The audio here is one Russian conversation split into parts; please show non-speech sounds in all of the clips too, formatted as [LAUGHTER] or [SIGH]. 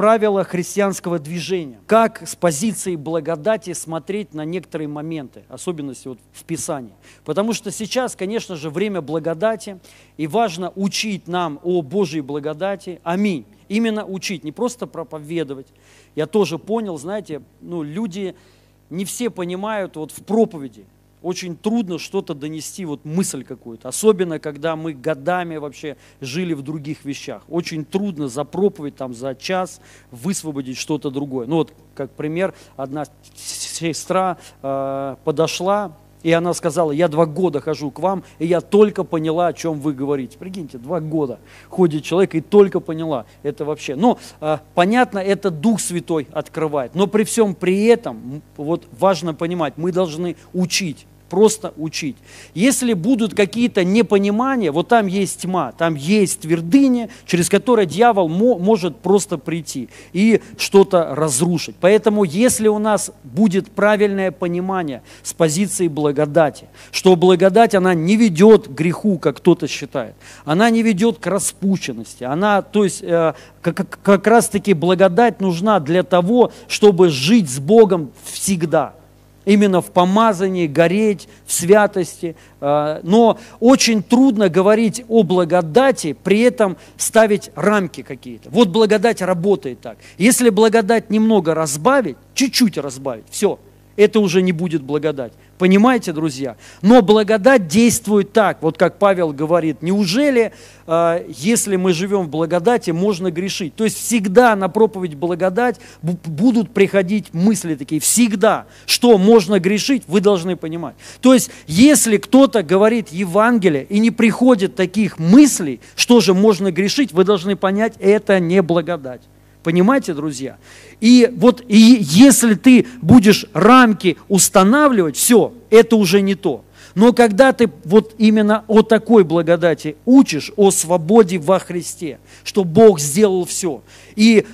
правила христианского движения. Как с позиции благодати смотреть на некоторые моменты, особенности вот в Писании. Потому что сейчас, конечно же, время благодати, и важно учить нам о Божьей благодати. Аминь. Именно учить, не просто проповедовать. Я тоже понял, знаете, ну, люди не все понимают вот в проповеди, очень трудно что-то донести, вот мысль какую-то. Особенно, когда мы годами вообще жили в других вещах. Очень трудно за проповедь, там, за час высвободить что-то другое. Ну вот, как пример, одна сестра э, подошла, и она сказала, я два года хожу к вам, и я только поняла, о чем вы говорите. Прикиньте, два года ходит человек и только поняла это вообще. Но э, понятно, это Дух Святой открывает. Но при всем при этом, вот важно понимать, мы должны учить просто учить. Если будут какие-то непонимания, вот там есть тьма, там есть твердыня, через которое дьявол мо- может просто прийти и что-то разрушить. Поэтому если у нас будет правильное понимание с позиции благодати, что благодать, она не ведет к греху, как кто-то считает, она не ведет к распущенности, она, то есть, э, как, как раз-таки благодать нужна для того, чтобы жить с Богом всегда – именно в помазании, гореть в святости. А, но очень трудно говорить о благодати, при этом ставить рамки какие-то. Вот благодать работает так. Если благодать немного разбавить, чуть-чуть разбавить, все, это уже не будет благодать. Понимаете, друзья? Но благодать действует так, вот как Павел говорит, неужели, э, если мы живем в благодати, можно грешить? То есть всегда на проповедь благодать будут приходить мысли такие, всегда, что можно грешить, вы должны понимать. То есть если кто-то говорит Евангелие и не приходит таких мыслей, что же можно грешить, вы должны понять, это не благодать. Понимаете, друзья? И вот и если ты будешь рамки устанавливать, все, это уже не то. Но когда ты вот именно о такой благодати учишь, о свободе во Христе, что Бог сделал все, и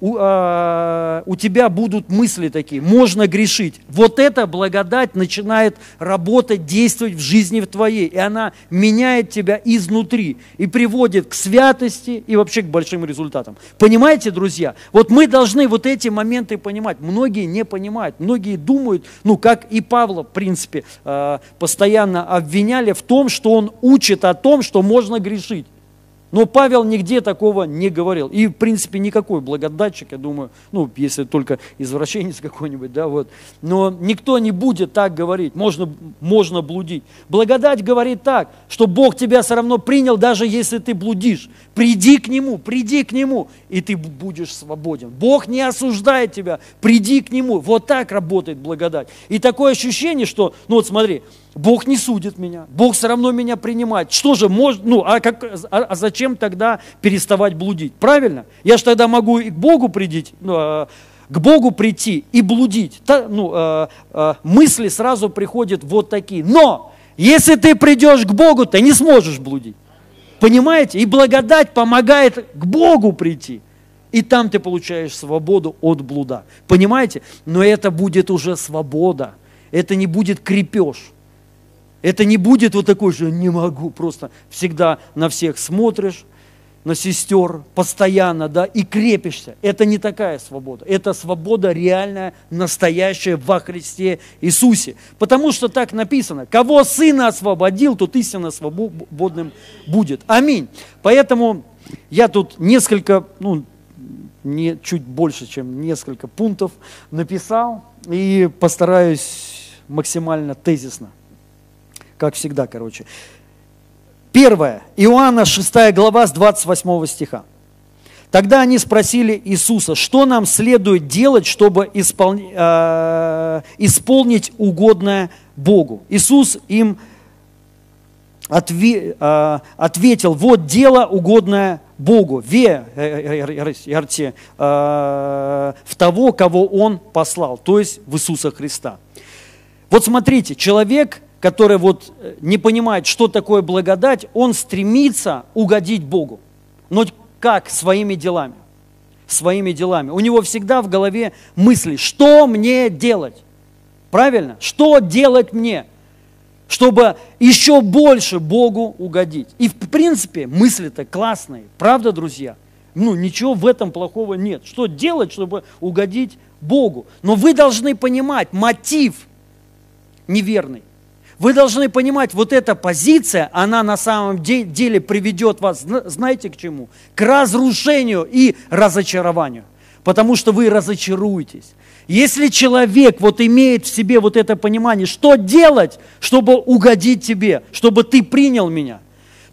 у, а, у тебя будут мысли такие, можно грешить. Вот эта благодать начинает работать, действовать в жизни в твоей, и она меняет тебя изнутри и приводит к святости и вообще к большим результатам. Понимаете, друзья? Вот мы должны вот эти моменты понимать. Многие не понимают, многие думают, ну, как и Павла, в принципе, а, постоянно обвиняли в том, что он учит о том, что можно грешить. Но Павел нигде такого не говорил. И, в принципе, никакой благодатчик, я думаю, ну, если только извращенец [LAUGHS] какой-нибудь, да, вот. Но никто не будет так говорить. Можно, можно блудить. Благодать говорит так, что Бог тебя все равно принял, даже если ты блудишь. Приди к Нему, приди к Нему, и ты будешь свободен. Бог не осуждает тебя, приди к Нему. Вот так работает благодать. И такое ощущение, что, ну вот смотри, Бог не судит меня, Бог все равно меня принимает. Что же, может, ну, а, как, а, а зачем тогда переставать блудить? Правильно? Я же тогда могу и к Богу прийти, ну, а, к Богу прийти и блудить. Та, ну, а, а, мысли сразу приходят вот такие. Но, если ты придешь к Богу, ты не сможешь блудить. Понимаете? И благодать помогает к Богу прийти. И там ты получаешь свободу от блуда. Понимаете? Но это будет уже свобода. Это не будет крепеж. Это не будет вот такой же, не могу, просто всегда на всех смотришь, на сестер, постоянно, да, и крепишься. Это не такая свобода. Это свобода реальная, настоящая во Христе Иисусе. Потому что так написано, кого Сына освободил, тот истинно свободным будет. Аминь. Поэтому я тут несколько, ну, не, чуть больше, чем несколько пунктов написал и постараюсь максимально тезисно как всегда, короче. Первое. Иоанна 6 глава с 28 стиха. Тогда они спросили Иисуса, что нам следует делать, чтобы исполни, э, исполнить угодное Богу. Иисус им отве, э, ответил, вот дело угодное Богу, верьте э, в того, кого Он послал, то есть в Иисуса Христа. Вот смотрите, человек который вот э, не понимает, что такое благодать, он стремится угодить Богу. Но как? Своими делами. Своими делами. У него всегда в голове мысли, что мне делать? Правильно? Что делать мне? Чтобы еще больше Богу угодить. И в принципе мысли-то классные. Правда, друзья? Ну, ничего в этом плохого нет. Что делать, чтобы угодить Богу? Но вы должны понимать, мотив неверный. Вы должны понимать, вот эта позиция, она на самом деле приведет вас, знаете к чему? К разрушению и разочарованию. Потому что вы разочаруетесь. Если человек вот имеет в себе вот это понимание, что делать, чтобы угодить тебе, чтобы ты принял меня.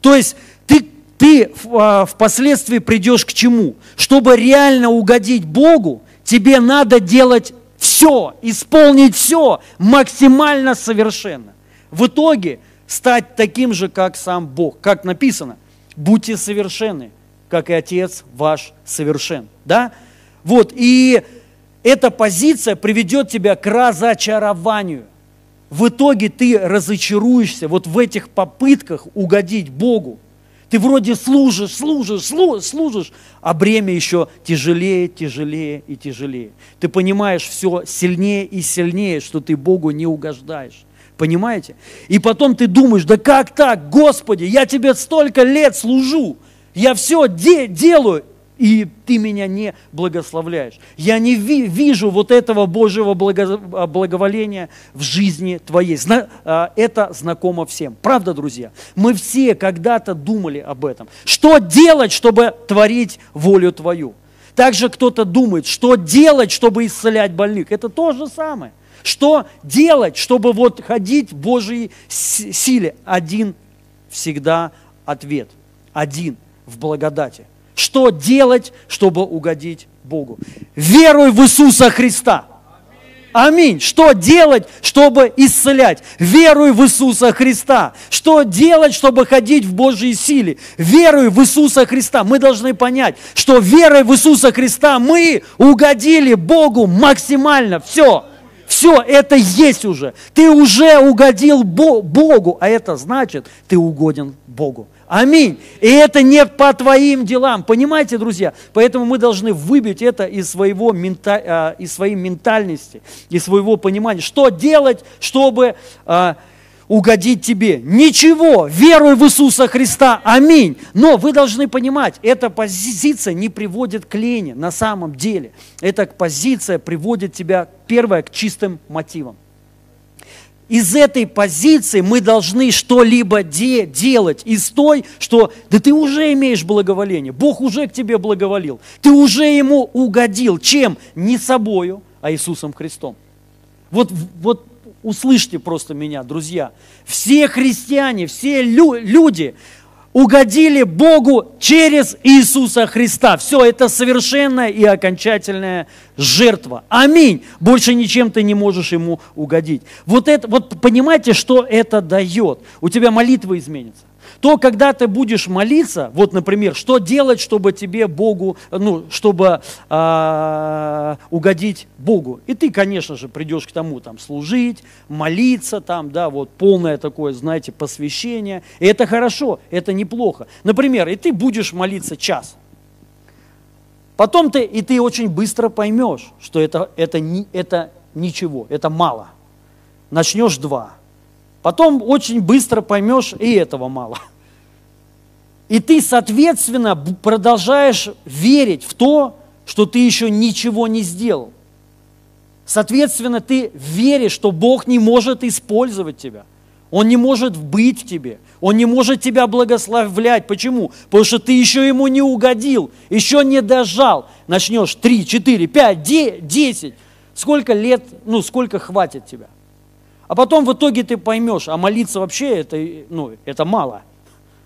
То есть ты, ты а, впоследствии придешь к чему? Чтобы реально угодить Богу, тебе надо делать все, исполнить все максимально совершенно. В итоге стать таким же, как сам Бог. Как написано, будьте совершенны, как и Отец ваш совершен. Да? Вот, и эта позиция приведет тебя к разочарованию. В итоге ты разочаруешься вот в этих попытках угодить Богу. Ты вроде служишь, служишь, служишь, а бремя еще тяжелее, тяжелее и тяжелее. Ты понимаешь все сильнее и сильнее, что ты Богу не угождаешь. Понимаете? И потом ты думаешь, да как так, Господи, я тебе столько лет служу, я все де- делаю, и ты меня не благословляешь. Я не ви- вижу вот этого Божьего благо- благоволения в жизни твоей. Зна- а, это знакомо всем. Правда, друзья? Мы все когда-то думали об этом. Что делать, чтобы творить волю твою? Также кто-то думает, что делать, чтобы исцелять больных. Это то же самое. Что делать, чтобы вот ходить в Божьей силе? Один всегда ответ. Один в благодати. Что делать, чтобы угодить Богу? Веруй в Иисуса Христа. Аминь. Что делать, чтобы исцелять? Веруй в Иисуса Христа. Что делать, чтобы ходить в Божьей силе? Веруй в Иисуса Христа. Мы должны понять, что верой в Иисуса Христа мы угодили Богу максимально. Все. Все, это есть уже. Ты уже угодил Богу, а это значит, ты угоден Богу. Аминь. И это не по твоим делам. Понимаете, друзья? Поэтому мы должны выбить это из, своего мента, а, из своей ментальности, из своего понимания. Что делать, чтобы а, угодить тебе? Ничего. Веруй в Иисуса Христа. Аминь. Но вы должны понимать, эта позиция не приводит к лени на самом деле. Эта позиция приводит тебя, первое, к чистым мотивам из этой позиции мы должны что-либо де- делать. Из той, что да ты уже имеешь благоволение, Бог уже к тебе благоволил, ты уже Ему угодил. Чем? Не собою, а Иисусом Христом. Вот, вот услышьте просто меня, друзья. Все христиане, все лю- люди, угодили Богу через Иисуса Христа. Все, это совершенная и окончательная жертва. Аминь. Больше ничем ты не можешь Ему угодить. Вот, это, вот понимаете, что это дает? У тебя молитва изменится то когда ты будешь молиться, вот, например, что делать, чтобы тебе Богу, ну, чтобы э, угодить Богу. И ты, конечно же, придешь к тому, там, служить, молиться, там, да, вот, полное такое, знаете, посвящение. И это хорошо, это неплохо. Например, и ты будешь молиться час. Потом ты, и ты очень быстро поймешь, что это, это, не, это ничего, это мало. Начнешь два. Потом очень быстро поймешь, и этого мало. И ты, соответственно, продолжаешь верить в то, что ты еще ничего не сделал. Соответственно, ты веришь, что Бог не может использовать тебя. Он не может быть в тебе. Он не может тебя благословлять. Почему? Потому что ты еще ему не угодил, еще не дожал. Начнешь 3, 4, 5, 10. Сколько лет, ну, сколько хватит тебя? А потом в итоге ты поймешь, а молиться вообще это, ну, это мало –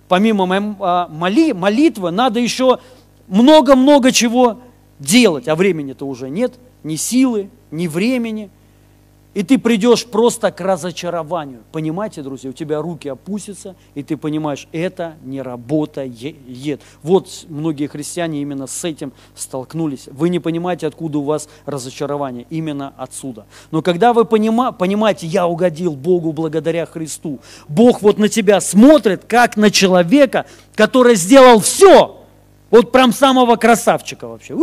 помимо а, моли, молитвы, надо еще много-много чего делать, а времени-то уже нет, ни силы, ни времени – и ты придешь просто к разочарованию. Понимаете, друзья, у тебя руки опустятся, и ты понимаешь, это не работает. Вот многие христиане именно с этим столкнулись. Вы не понимаете, откуда у вас разочарование. Именно отсюда. Но когда вы понима, понимаете, я угодил Богу благодаря Христу, Бог вот на тебя смотрит, как на человека, который сделал все, вот прям самого красавчика вообще,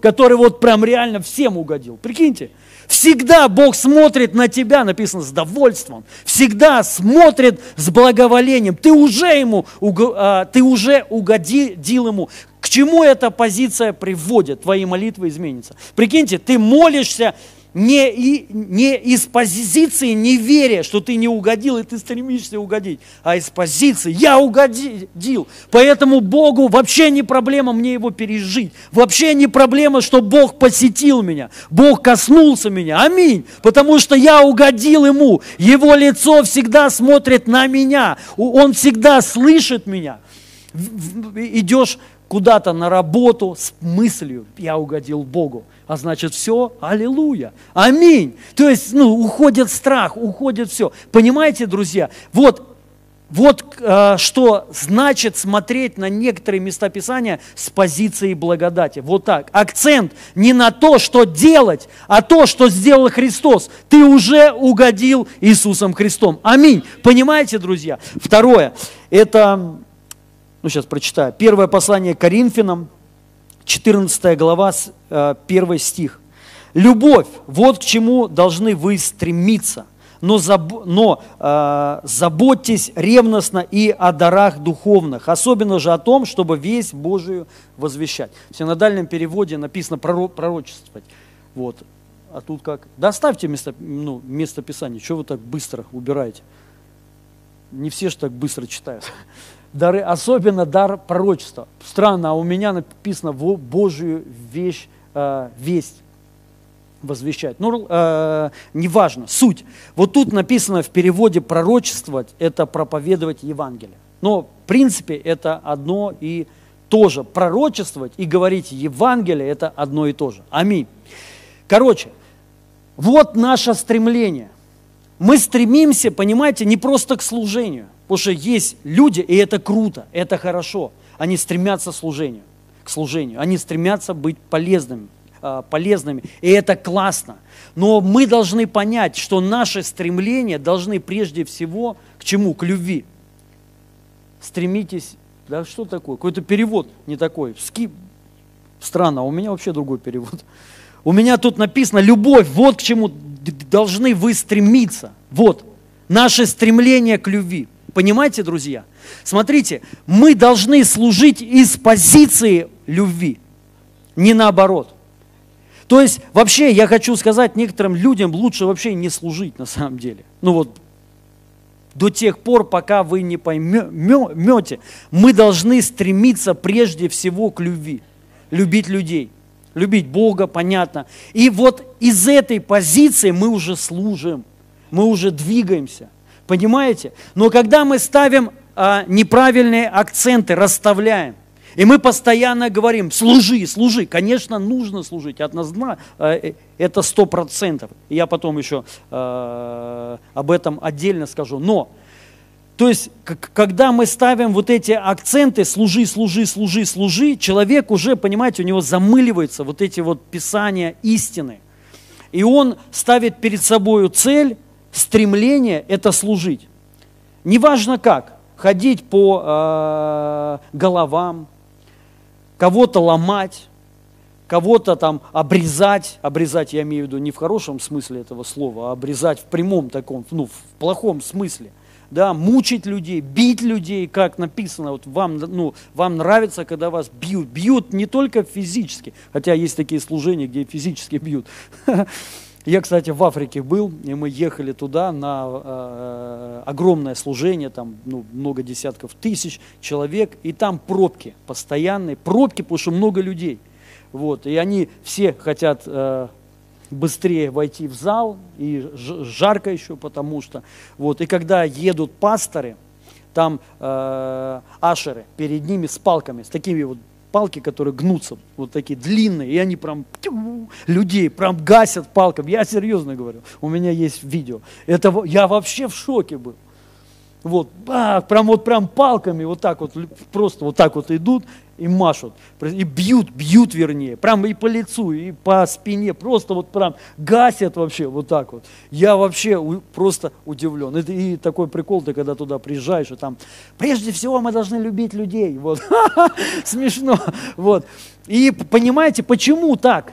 который вот прям реально всем угодил. Прикиньте, Всегда Бог смотрит на тебя, написано, с довольством. Всегда смотрит с благоволением. Ты уже ему, а, ты уже угодил ему к чему эта позиция приводит? Твои молитвы изменятся. Прикиньте, ты молишься не, и, не из позиции неверия, что ты не угодил, и ты стремишься угодить, а из позиции «я угодил». Поэтому Богу вообще не проблема мне его пережить. Вообще не проблема, что Бог посетил меня. Бог коснулся меня. Аминь. Потому что я угодил ему. Его лицо всегда смотрит на меня. Он всегда слышит меня. Идешь куда-то на работу с мыслью «я угодил Богу» а значит все, аллилуйя, аминь. То есть, ну, уходит страх, уходит все. Понимаете, друзья, вот, вот э, что значит смотреть на некоторые места Писания с позиции благодати. Вот так. Акцент не на то, что делать, а то, что сделал Христос. Ты уже угодил Иисусом Христом. Аминь. Понимаете, друзья? Второе, это, ну сейчас прочитаю, первое послание Коринфянам, 14 глава, 1 э, стих. Любовь, вот к чему должны вы стремиться, но, заб, но э, заботьтесь ревностно и о дарах духовных, особенно же о том, чтобы весть Божию возвещать. В синодальном переводе написано пророчествовать. Вот. А тут как? Доставьте место, ну, место Писания. Чего вы так быстро убираете? Не все же так быстро читают дары, особенно дар пророчества. Странно, а у меня написано Божию вещь, э, весть возвещать. Ну, э, неважно, суть. Вот тут написано в переводе пророчествовать, это проповедовать Евангелие. Но, в принципе, это одно и то же. Пророчествовать и говорить Евангелие – это одно и то же. Аминь. Короче, вот наше стремление. Мы стремимся, понимаете, не просто к служению – Потому что есть люди, и это круто, это хорошо. Они стремятся к служению, к служению. Они стремятся быть полезными, а, полезными. И это классно. Но мы должны понять, что наши стремления должны прежде всего к чему? К любви. Стремитесь, да что такое? Какой-то перевод не такой. Ски... Странно, а у меня вообще другой перевод. У меня тут написано любовь, вот к чему должны вы стремиться. Вот, наше стремление к любви. Понимаете, друзья? Смотрите, мы должны служить из позиции любви, не наоборот. То есть, вообще, я хочу сказать, некоторым людям лучше вообще не служить на самом деле. Ну вот, до тех пор, пока вы не поймете, мы должны стремиться прежде всего к любви, любить людей, любить Бога, понятно. И вот из этой позиции мы уже служим, мы уже двигаемся – Понимаете? Но когда мы ставим а, неправильные акценты, расставляем, и мы постоянно говорим, служи, служи. Конечно, нужно служить, однозначно, э, это сто процентов. Я потом еще э, об этом отдельно скажу. Но, то есть, когда мы ставим вот эти акценты, служи, служи, служи, служи, человек уже, понимаете, у него замыливается вот эти вот писания истины. И он ставит перед собой цель стремление – это служить. Неважно как, ходить по э, головам, кого-то ломать, кого-то там обрезать, обрезать я имею в виду не в хорошем смысле этого слова, а обрезать в прямом таком, ну, в плохом смысле, да, мучить людей, бить людей, как написано, вот вам, ну, вам нравится, когда вас бьют, бьют не только физически, хотя есть такие служения, где физически бьют, [LAUGHS] Я, кстати, в Африке был, и мы ехали туда на э, огромное служение, там ну, много десятков тысяч человек, и там пробки постоянные, пробки, потому что много людей. Вот, и они все хотят э, быстрее войти в зал, и жарко еще потому что. Вот, и когда едут пасторы, там э, ашеры перед ними с палками, с такими вот палки, которые гнутся, вот такие длинные, и они прям людей прям гасят палками. Я серьезно говорю, у меня есть видео. Это, я вообще в шоке был. Вот, а, прям вот прям палками вот так вот, просто вот так вот идут и машут, и бьют, бьют вернее, прям и по лицу, и по спине, просто вот прям гасят вообще вот так вот. Я вообще просто удивлен. Это и такой прикол, ты когда туда приезжаешь, и там, прежде всего мы должны любить людей, вот, [LAUGHS] смешно, вот. И понимаете, почему так?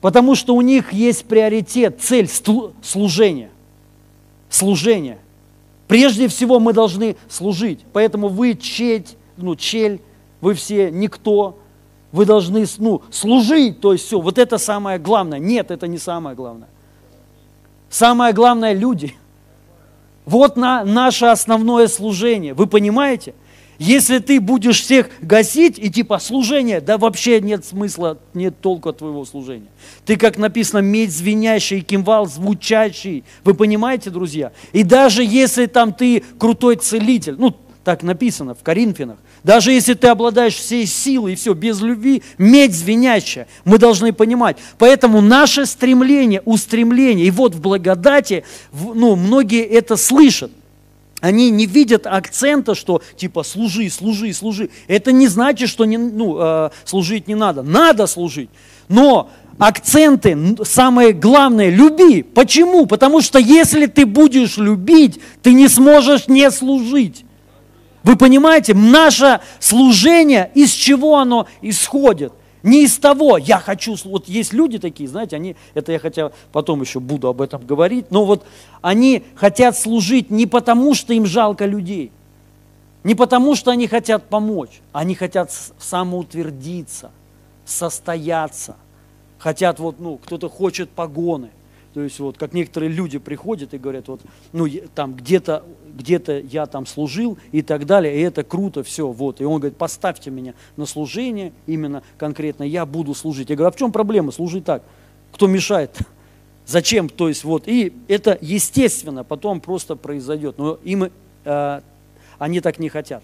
Потому что у них есть приоритет, цель служения. Служение. Прежде всего мы должны служить. Поэтому вы, честь, ну, чель, вы все никто, вы должны ну, служить, то есть все, вот это самое главное. Нет, это не самое главное. Самое главное – люди. Вот на наше основное служение. Вы понимаете? Если ты будешь всех гасить и типа служение, да вообще нет смысла, нет толку от твоего служения. Ты, как написано, медь звенящий, кимвал звучащий. Вы понимаете, друзья? И даже если там ты крутой целитель, ну так написано в Коринфянах, даже если ты обладаешь всей силой и все, без любви, медь звенящая, мы должны понимать. Поэтому наше стремление, устремление, и вот в благодати, ну, многие это слышат. Они не видят акцента, что типа служи, служи, служи. Это не значит, что не, ну, э, служить не надо. Надо служить. Но акценты, самое главное, люби. Почему? Потому что если ты будешь любить, ты не сможешь не служить. Вы понимаете, наше служение, из чего оно исходит? Не из того, я хочу, вот есть люди такие, знаете, они, это я хотя потом еще буду об этом говорить, но вот они хотят служить не потому, что им жалко людей, не потому, что они хотят помочь, они хотят самоутвердиться, состояться, хотят вот, ну, кто-то хочет погоны, то есть вот как некоторые люди приходят и говорят, вот, ну, там где-то где-то я там служил и так далее, и это круто, все, вот. И он говорит, поставьте меня на служение, именно конкретно я буду служить. Я говорю, а в чем проблема, служи так, кто мешает? [LAUGHS] Зачем? То есть вот, и это естественно потом просто произойдет, но им, э, они так не хотят.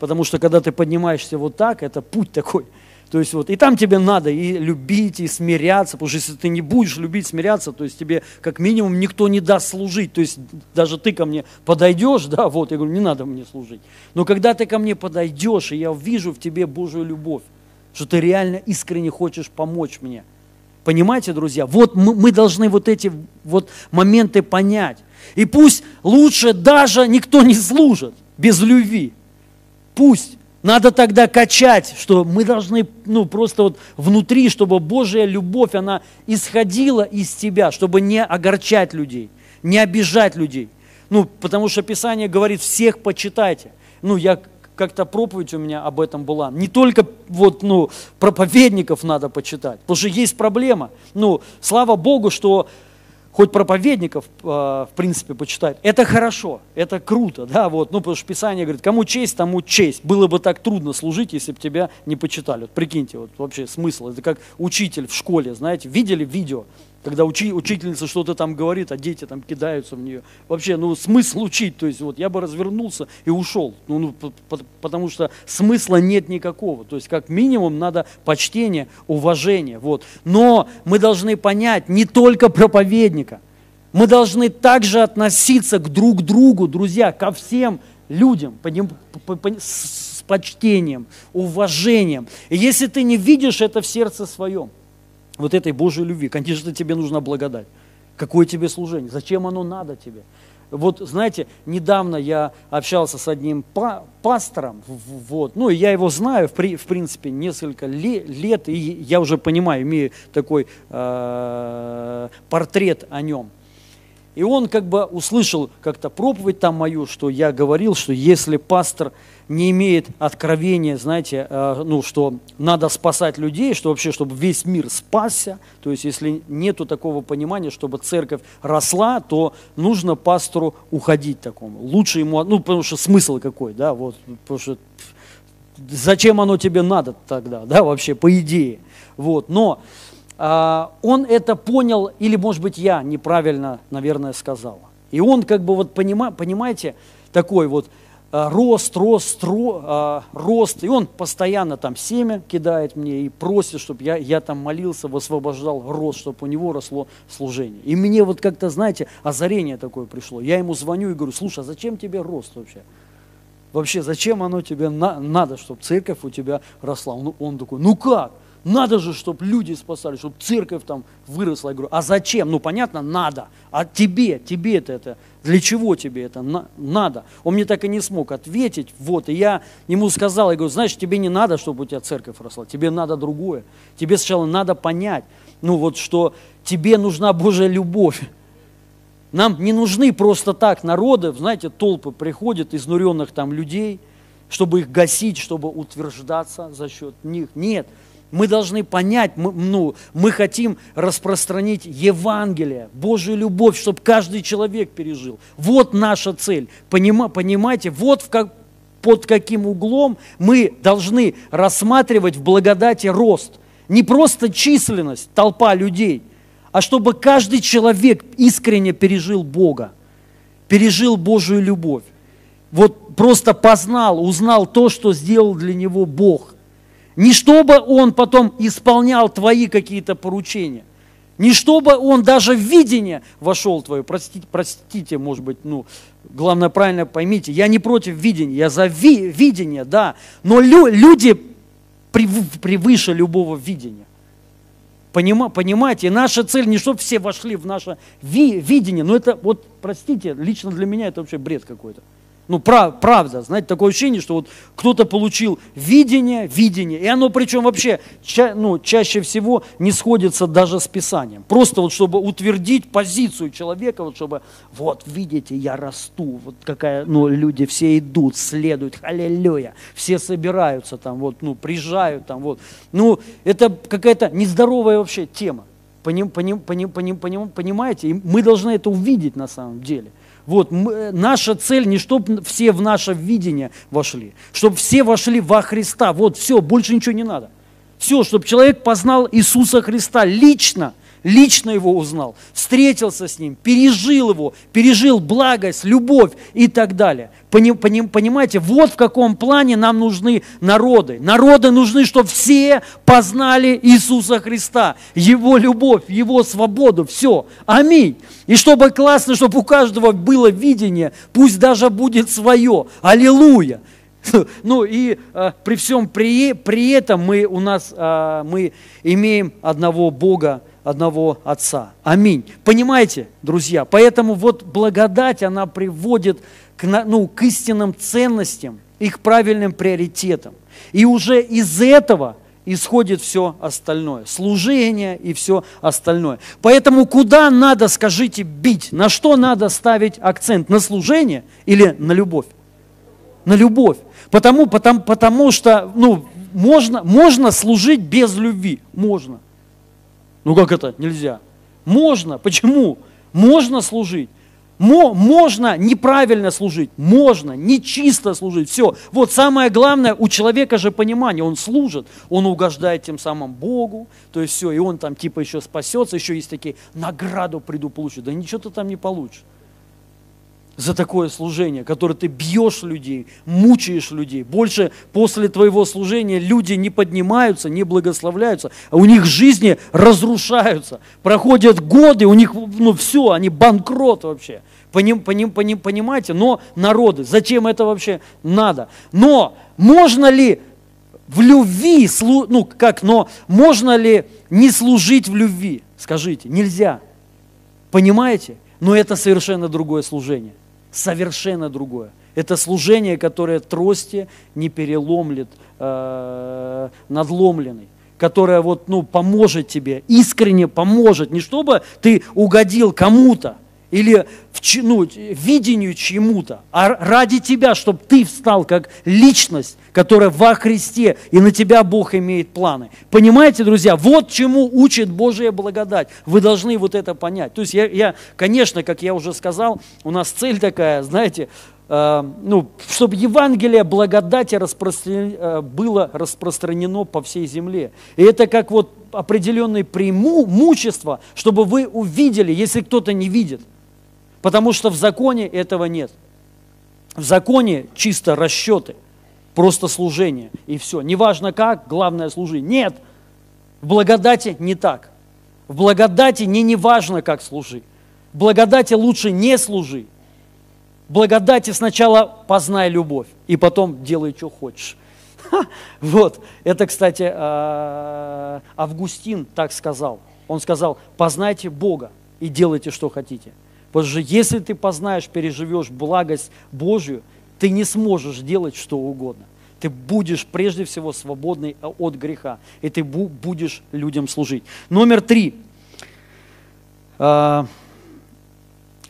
Потому что когда ты поднимаешься вот так, это путь такой – то есть вот, и там тебе надо и любить, и смиряться, потому что если ты не будешь любить, смиряться, то есть тебе как минимум никто не даст служить. То есть даже ты ко мне подойдешь, [LAUGHS] да, вот, я говорю, не надо мне служить. Но когда ты ко мне подойдешь, и я вижу в тебе Божью любовь, что ты реально искренне хочешь помочь мне. Понимаете, друзья? Вот мы, мы должны вот эти вот моменты понять. И пусть лучше даже никто не служит без любви. Пусть надо тогда качать, что мы должны, ну, просто вот внутри, чтобы Божья любовь, она исходила из тебя, чтобы не огорчать людей, не обижать людей. Ну, потому что Писание говорит, всех почитайте. Ну, я как-то проповедь у меня об этом была. Не только вот, ну, проповедников надо почитать, потому что есть проблема. Ну, слава Богу, что хоть проповедников, э, в принципе, почитают, это хорошо, это круто, да, вот, ну, потому что Писание говорит, кому честь, тому честь. Было бы так трудно служить, если бы тебя не почитали. Вот прикиньте, вот вообще смысл, это как учитель в школе, знаете, видели видео, когда учи, учительница что-то там говорит, а дети там кидаются в нее. Вообще, ну, смысл учить, то есть вот я бы развернулся и ушел, ну, ну потому что смысла нет никакого. То есть как минимум надо почтение, уважение, вот. Но мы должны понять не только проповедника, мы должны также относиться к друг другу, друзья, ко всем людям с почтением, уважением. И если ты не видишь это в сердце своем, вот этой Божьей любви. Конечно, тебе нужна благодать. Какое тебе служение? Зачем оно надо тебе? Вот, знаете, недавно я общался с одним па пастором, вот, ну, я его знаю, в, при, в принципе, несколько ле лет, и я уже понимаю, имею такой э портрет о нем. И он как бы услышал как-то проповедь там мою, что я говорил, что если пастор не имеет откровения, знаете, э, ну, что надо спасать людей, что вообще, чтобы весь мир спасся, то есть если нету такого понимания, чтобы церковь росла, то нужно пастору уходить такому. Лучше ему, ну, потому что смысл какой, да, вот, потому что зачем оно тебе надо тогда, да, вообще, по идее. Вот, но он это понял, или, может быть, я неправильно, наверное, сказал. И он как бы вот, понима, понимаете, такой вот, а, рост, рост, ро, а, рост. И он постоянно там семя кидает мне и просит, чтобы я, я там молился, высвобождал рост, чтобы у него росло служение. И мне вот как-то, знаете, озарение такое пришло. Я ему звоню и говорю, слушай, а зачем тебе рост вообще? Вообще, зачем оно тебе на, надо, чтобы церковь у тебя росла? Он, он такой, ну как? Надо же, чтобы люди спасались, чтобы церковь там выросла. Я говорю, а зачем? Ну, понятно, надо. А тебе, тебе это, это для чего тебе это на, надо? Он мне так и не смог ответить. Вот, и я ему сказал, я говорю, знаешь, тебе не надо, чтобы у тебя церковь росла, тебе надо другое. Тебе сначала надо понять, ну вот, что тебе нужна Божья любовь. Нам не нужны просто так народы, знаете, толпы приходят, изнуренных там людей – чтобы их гасить, чтобы утверждаться за счет них. Нет, мы должны понять, мы, ну, мы хотим распространить Евангелие, Божью любовь, чтобы каждый человек пережил. Вот наша цель. Понима, понимаете, вот в как, под каким углом мы должны рассматривать в благодати рост. Не просто численность, толпа людей, а чтобы каждый человек искренне пережил Бога, пережил Божию любовь. Вот просто познал, узнал то, что сделал для него Бог. Не чтобы он потом исполнял твои какие-то поручения. Не чтобы он даже в видение вошел твое. Простите, простите, может быть, ну, главное правильно поймите, я не против видения, я за ви, видение, да. Но лю, люди превыше любого видения. Понима, понимаете, наша цель не чтобы все вошли в наше ви, видение, но это, вот, простите, лично для меня это вообще бред какой-то. Ну, прав, правда, знаете, такое ощущение, что вот кто-то получил видение, видение, и оно причем вообще ча, ну, чаще всего не сходится даже с Писанием. Просто вот чтобы утвердить позицию человека, вот чтобы, вот видите, я расту, вот какая, ну, люди все идут, следуют, аллилуйя, все собираются там, вот, ну, приезжают там, вот. Ну, это какая-то нездоровая вообще тема, поним, поним, поним, поним, поним, понимаете? И мы должны это увидеть на самом деле – вот, мы, наша цель не чтобы все в наше видение вошли, чтобы все вошли во Христа. Вот, все, больше ничего не надо. Все, чтобы человек познал Иисуса Христа лично – лично его узнал, встретился с ним, пережил его, пережил благость, любовь и так далее. Понимаете, вот в каком плане нам нужны народы. Народы нужны, чтобы все познали Иисуса Христа, Его любовь, Его свободу, все. Аминь. И чтобы классно, чтобы у каждого было видение, пусть даже будет свое. Аллилуйя. [LAUGHS] Ну и э, при всем при, при этом мы, у нас, э, мы имеем одного Бога, одного Отца. Аминь. Понимаете, друзья? Поэтому вот благодать, она приводит к, ну, к истинным ценностям и к правильным приоритетам. И уже из этого исходит все остальное. Служение и все остальное. Поэтому куда надо, скажите, бить? На что надо ставить акцент? На служение или на любовь? На любовь. Потому, потому, потому что ну, можно, можно служить без любви. Можно. Ну как это? Нельзя. Можно. Почему? Можно служить. Мо, можно неправильно служить, можно нечисто служить. Все. Вот самое главное, у человека же понимание, он служит, он угождает тем самым Богу, то есть все, и он там типа еще спасется, еще есть такие, награду приду получу. Да ничего ты там не получишь за такое служение, которое ты бьешь людей, мучаешь людей. Больше после твоего служения люди не поднимаются, не благословляются, а у них жизни разрушаются. Проходят годы, у них ну, все, они банкрот вообще. Поним, поним, поним, понимаете? Но народы, зачем это вообще надо? Но можно ли в любви, ну как, но можно ли не служить в любви? Скажите, нельзя. Понимаете? Но это совершенно другое служение совершенно другое. Это служение, которое трости не переломлет э, надломленный которое вот, ну, поможет тебе, искренне поможет, не чтобы ты угодил кому-то или в, ну, видению чему-то, а ради тебя, чтобы ты встал как личность, которая во Христе, и на тебя Бог имеет планы. Понимаете, друзья, вот чему учит Божья благодать. Вы должны вот это понять. То есть я, я конечно, как я уже сказал, у нас цель такая, знаете, э, ну, чтобы Евангелие благодати распростран... э, было распространено по всей земле. И это как вот определенное преимущество, чтобы вы увидели, если кто-то не видит – Потому что в законе этого нет. В законе чисто расчеты, просто служение и все. Неважно как, главное служи. Нет, в благодати не так. В благодати не неважно, как служи. В благодати лучше не служи. В благодати сначала познай любовь, и потом делай, что хочешь. Вот, это, кстати, а, Августин так сказал. Он сказал, познайте Бога и делайте, что хотите. Потому что если ты познаешь, переживешь благость Божью, ты не сможешь делать что угодно. Ты будешь прежде всего свободный от греха, и ты будешь людям служить. Номер три. А,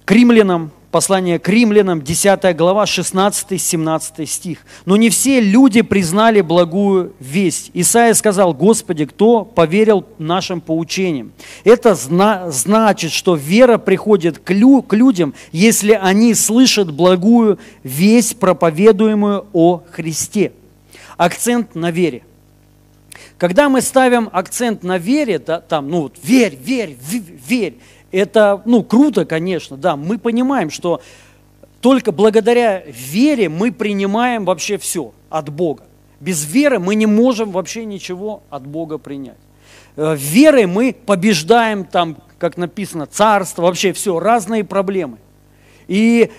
к римлянам Послание к римлянам, 10 глава, 16-17 стих. «Но не все люди признали благую весть. Исаия сказал, Господи, кто поверил нашим поучениям? Это зна- значит, что вера приходит к, лю- к людям, если они слышат благую весть, проповедуемую о Христе». Акцент на вере – когда мы ставим акцент на вере, да, там, ну вот, верь, верь, верь, это, ну, круто, конечно, да, мы понимаем, что только благодаря вере мы принимаем вообще все от Бога. Без веры мы не можем вообще ничего от Бога принять. Э, верой мы побеждаем там, как написано, царство, вообще все, разные проблемы. И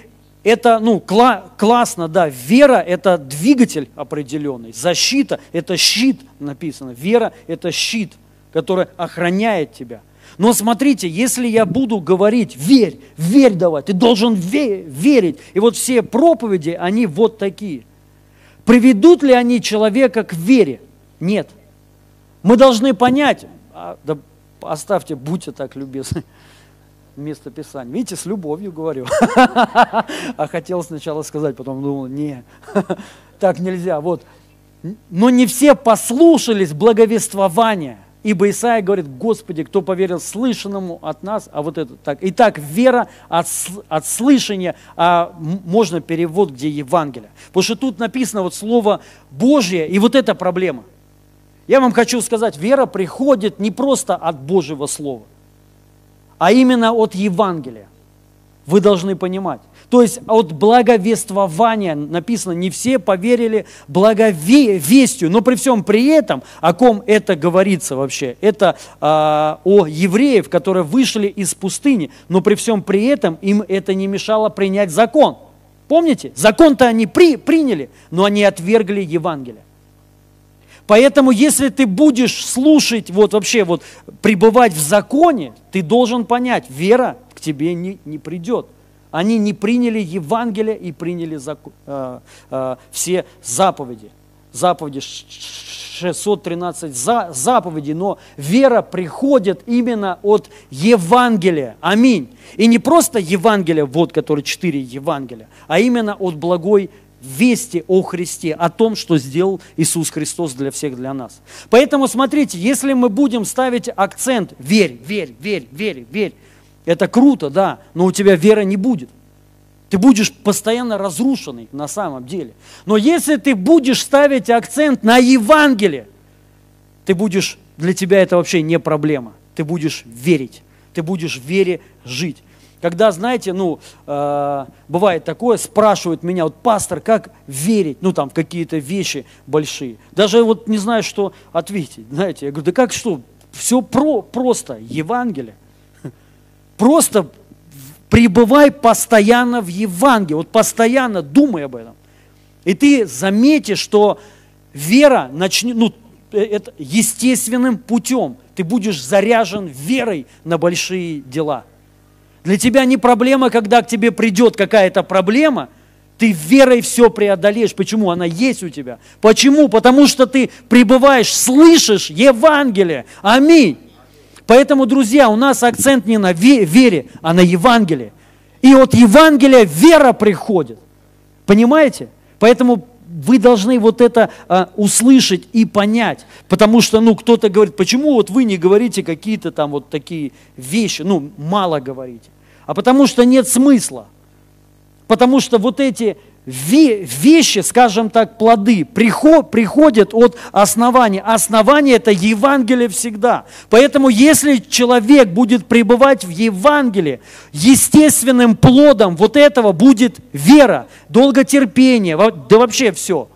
это, ну, кла- классно, да, вера – это двигатель определенный, защита – это щит, написано, вера – это щит, который охраняет тебя. Но смотрите, если я буду говорить, верь, верь давай, ты должен ве- верить, и вот все проповеди, они вот такие. Приведут ли они человека к вере? Нет. Мы должны понять, а, да оставьте, будьте так любезны, [LAUGHS] место Писания. Видите, с любовью говорю. [LAUGHS] А хотел сначала сказать, потом думал, не, [LAUGHS] так нельзя. Вот. Но не все послушались благовествования. Ибо Исаия говорит, Господи, кто поверил слышанному от нас, а вот это так. Итак, вера от, от слышания, а можно перевод, где Евангелие. Потому что тут написано вот слово Божье, и вот эта проблема. Я вам хочу сказать, вера приходит не просто от Божьего Слова а именно от Евангелия. Вы должны понимать. То есть от благовествования написано, не все поверили благовестию, но при всем при этом, о ком это говорится вообще, это а, о евреев, которые вышли из пустыни, но при всем при этом им это не мешало принять закон. Помните? Закон-то они при, приняли, но они отвергли Евангелие. Поэтому, если ты будешь слушать, вот вообще вот пребывать в законе, ты должен понять, вера к тебе не, не придет. Они не приняли Евангелие и приняли э, э, все заповеди. Заповеди 613 за, заповедей, но вера приходит именно от Евангелия. Аминь. И не просто Евангелие, вот которые четыре Евангелия, а именно от благой вести о Христе, о том, что сделал Иисус Христос для всех, для нас. Поэтому смотрите, если мы будем ставить акцент «верь, верь, верь, верь, верь», это круто, да, но у тебя вера не будет. Ты будешь постоянно разрушенный на самом деле. Но если ты будешь ставить акцент на Евангелие, ты будешь, для тебя это вообще не проблема. Ты будешь верить, ты будешь в вере жить. Когда, знаете, ну, э, бывает такое, спрашивают меня, вот, пастор, как верить, ну, там, в какие-то вещи большие. Даже вот не знаю, что ответить, знаете. Я говорю, да как что, все про, просто, Евангелие. Просто пребывай постоянно в Евангелии, вот постоянно думай об этом. И ты заметишь, что вера начнет, ну, э, это естественным путем. Ты будешь заряжен верой на большие дела – для тебя не проблема, когда к тебе придет какая-то проблема, ты верой все преодолеешь. Почему? Она есть у тебя. Почему? Потому что ты пребываешь, слышишь Евангелие. Аминь. Поэтому, друзья, у нас акцент не на вере, а на Евангелие. И от Евангелия вера приходит. Понимаете? Поэтому вы должны вот это а, услышать и понять. Потому что, ну, кто-то говорит, почему вот вы не говорите какие-то там вот такие вещи, ну, мало говорите а потому что нет смысла. Потому что вот эти вещи, скажем так, плоды, приходят от основания. Основание – это Евангелие всегда. Поэтому если человек будет пребывать в Евангелии, естественным плодом вот этого будет вера, долготерпение, да вообще все.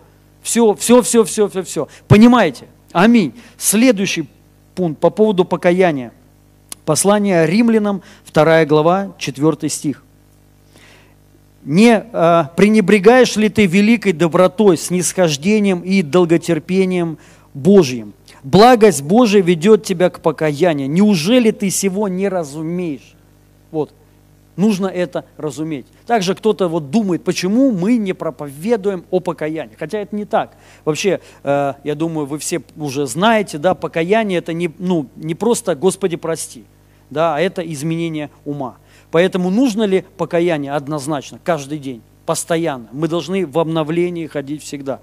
Все, все, все, все, все, все. Понимаете? Аминь. Следующий пункт по поводу покаяния. Послание римлянам, 2 глава, 4 стих. «Не э, пренебрегаешь ли ты великой добротой, снисхождением и долготерпением Божьим? Благость Божия ведет тебя к покаянию. Неужели ты сего не разумеешь?» Вот, нужно это разуметь. Также кто-то вот думает, почему мы не проповедуем о покаянии. Хотя это не так. Вообще, э, я думаю, вы все уже знаете, да, покаяние это не, ну, не просто «Господи, прости» да, а это изменение ума. Поэтому нужно ли покаяние? Однозначно, каждый день постоянно. Мы должны в обновлении ходить всегда.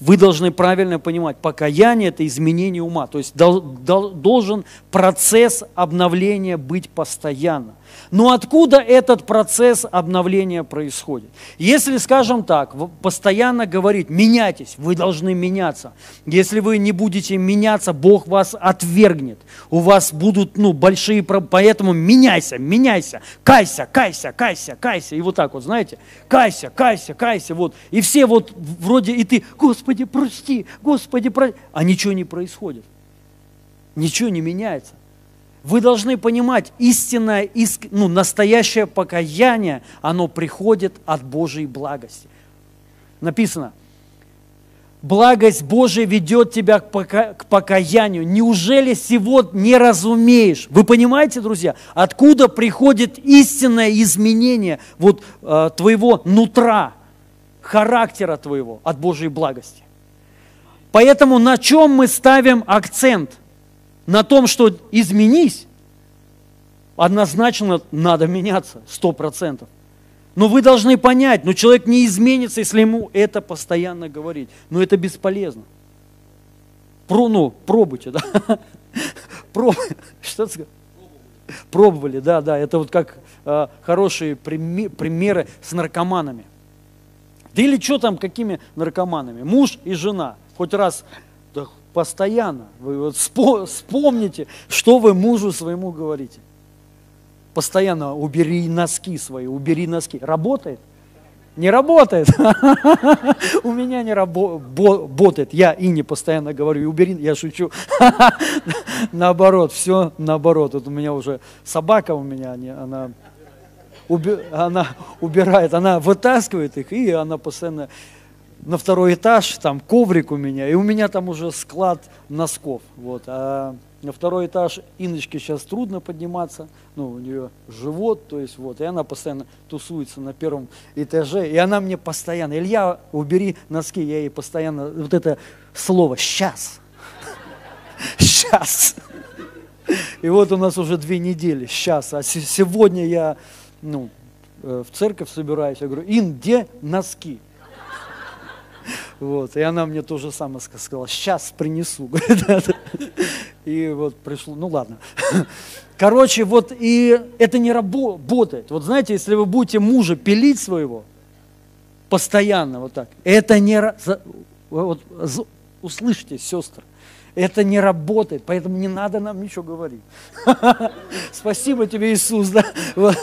Вы должны правильно понимать, покаяние – это изменение ума. То есть должен процесс обновления быть постоянно. Но откуда этот процесс обновления происходит? Если, скажем так, постоянно говорить, меняйтесь, вы должны меняться. Если вы не будете меняться, Бог вас отвергнет. У вас будут ну, большие проблемы. Поэтому меняйся, меняйся, кайся, кайся, кайся, кайся. И вот так вот, знаете, кайся, кайся, кайся. Вот. И все вот вроде, и ты, Господи, прости, Господи, прости. А ничего не происходит. Ничего не меняется. Вы должны понимать, истинное, ну, настоящее покаяние, оно приходит от Божьей благости. Написано, благость Божия ведет тебя к, пока, к покаянию. Неужели сего не разумеешь? Вы понимаете, друзья, откуда приходит истинное изменение вот, э, твоего нутра, характера твоего от Божьей благости? Поэтому на чем мы ставим акцент – на том, что изменись, однозначно надо меняться, сто процентов. Но вы должны понять, ну человек не изменится, если ему это постоянно говорить. Но это бесполезно. Про, ну, пробуйте, да? [LAUGHS] Проб... Что ты Пробовали, да, да. Это вот как э, хорошие примеры с наркоманами. Да или что там, какими наркоманами? Муж и жена. Хоть раз Постоянно. Вы вот вспомните, что вы мужу своему говорите. Постоянно убери носки свои, убери носки. Работает? Не работает. [LAUGHS] У меня не работает. Я и не постоянно говорю, убери, я шучу. [LAUGHS] Наоборот, все наоборот. Вот у меня уже собака у меня, она она убирает, она вытаскивает их, и она постоянно на второй этаж, там коврик у меня, и у меня там уже склад носков. Вот. А на второй этаж Иночке сейчас трудно подниматься, ну, у нее живот, то есть вот, и она постоянно тусуется на первом этаже, и она мне постоянно, Илья, убери носки, я ей постоянно, вот это слово «сейчас», «сейчас». [LAUGHS] И вот у нас уже две недели, сейчас, а сегодня я, ну, э, в церковь собираюсь, я говорю, Ин, где носки? Вот. И она мне то же самое сказала, сейчас принесу. [LAUGHS] И вот пришло, ну ладно. [LAUGHS] Короче, вот и это не работает. Вот знаете, если вы будете мужа пилить своего, постоянно вот так, это не... Вот, услышьте, сестры, это не работает, поэтому не надо нам ничего говорить. [LAUGHS] Спасибо тебе, Иисус. Да? Вот.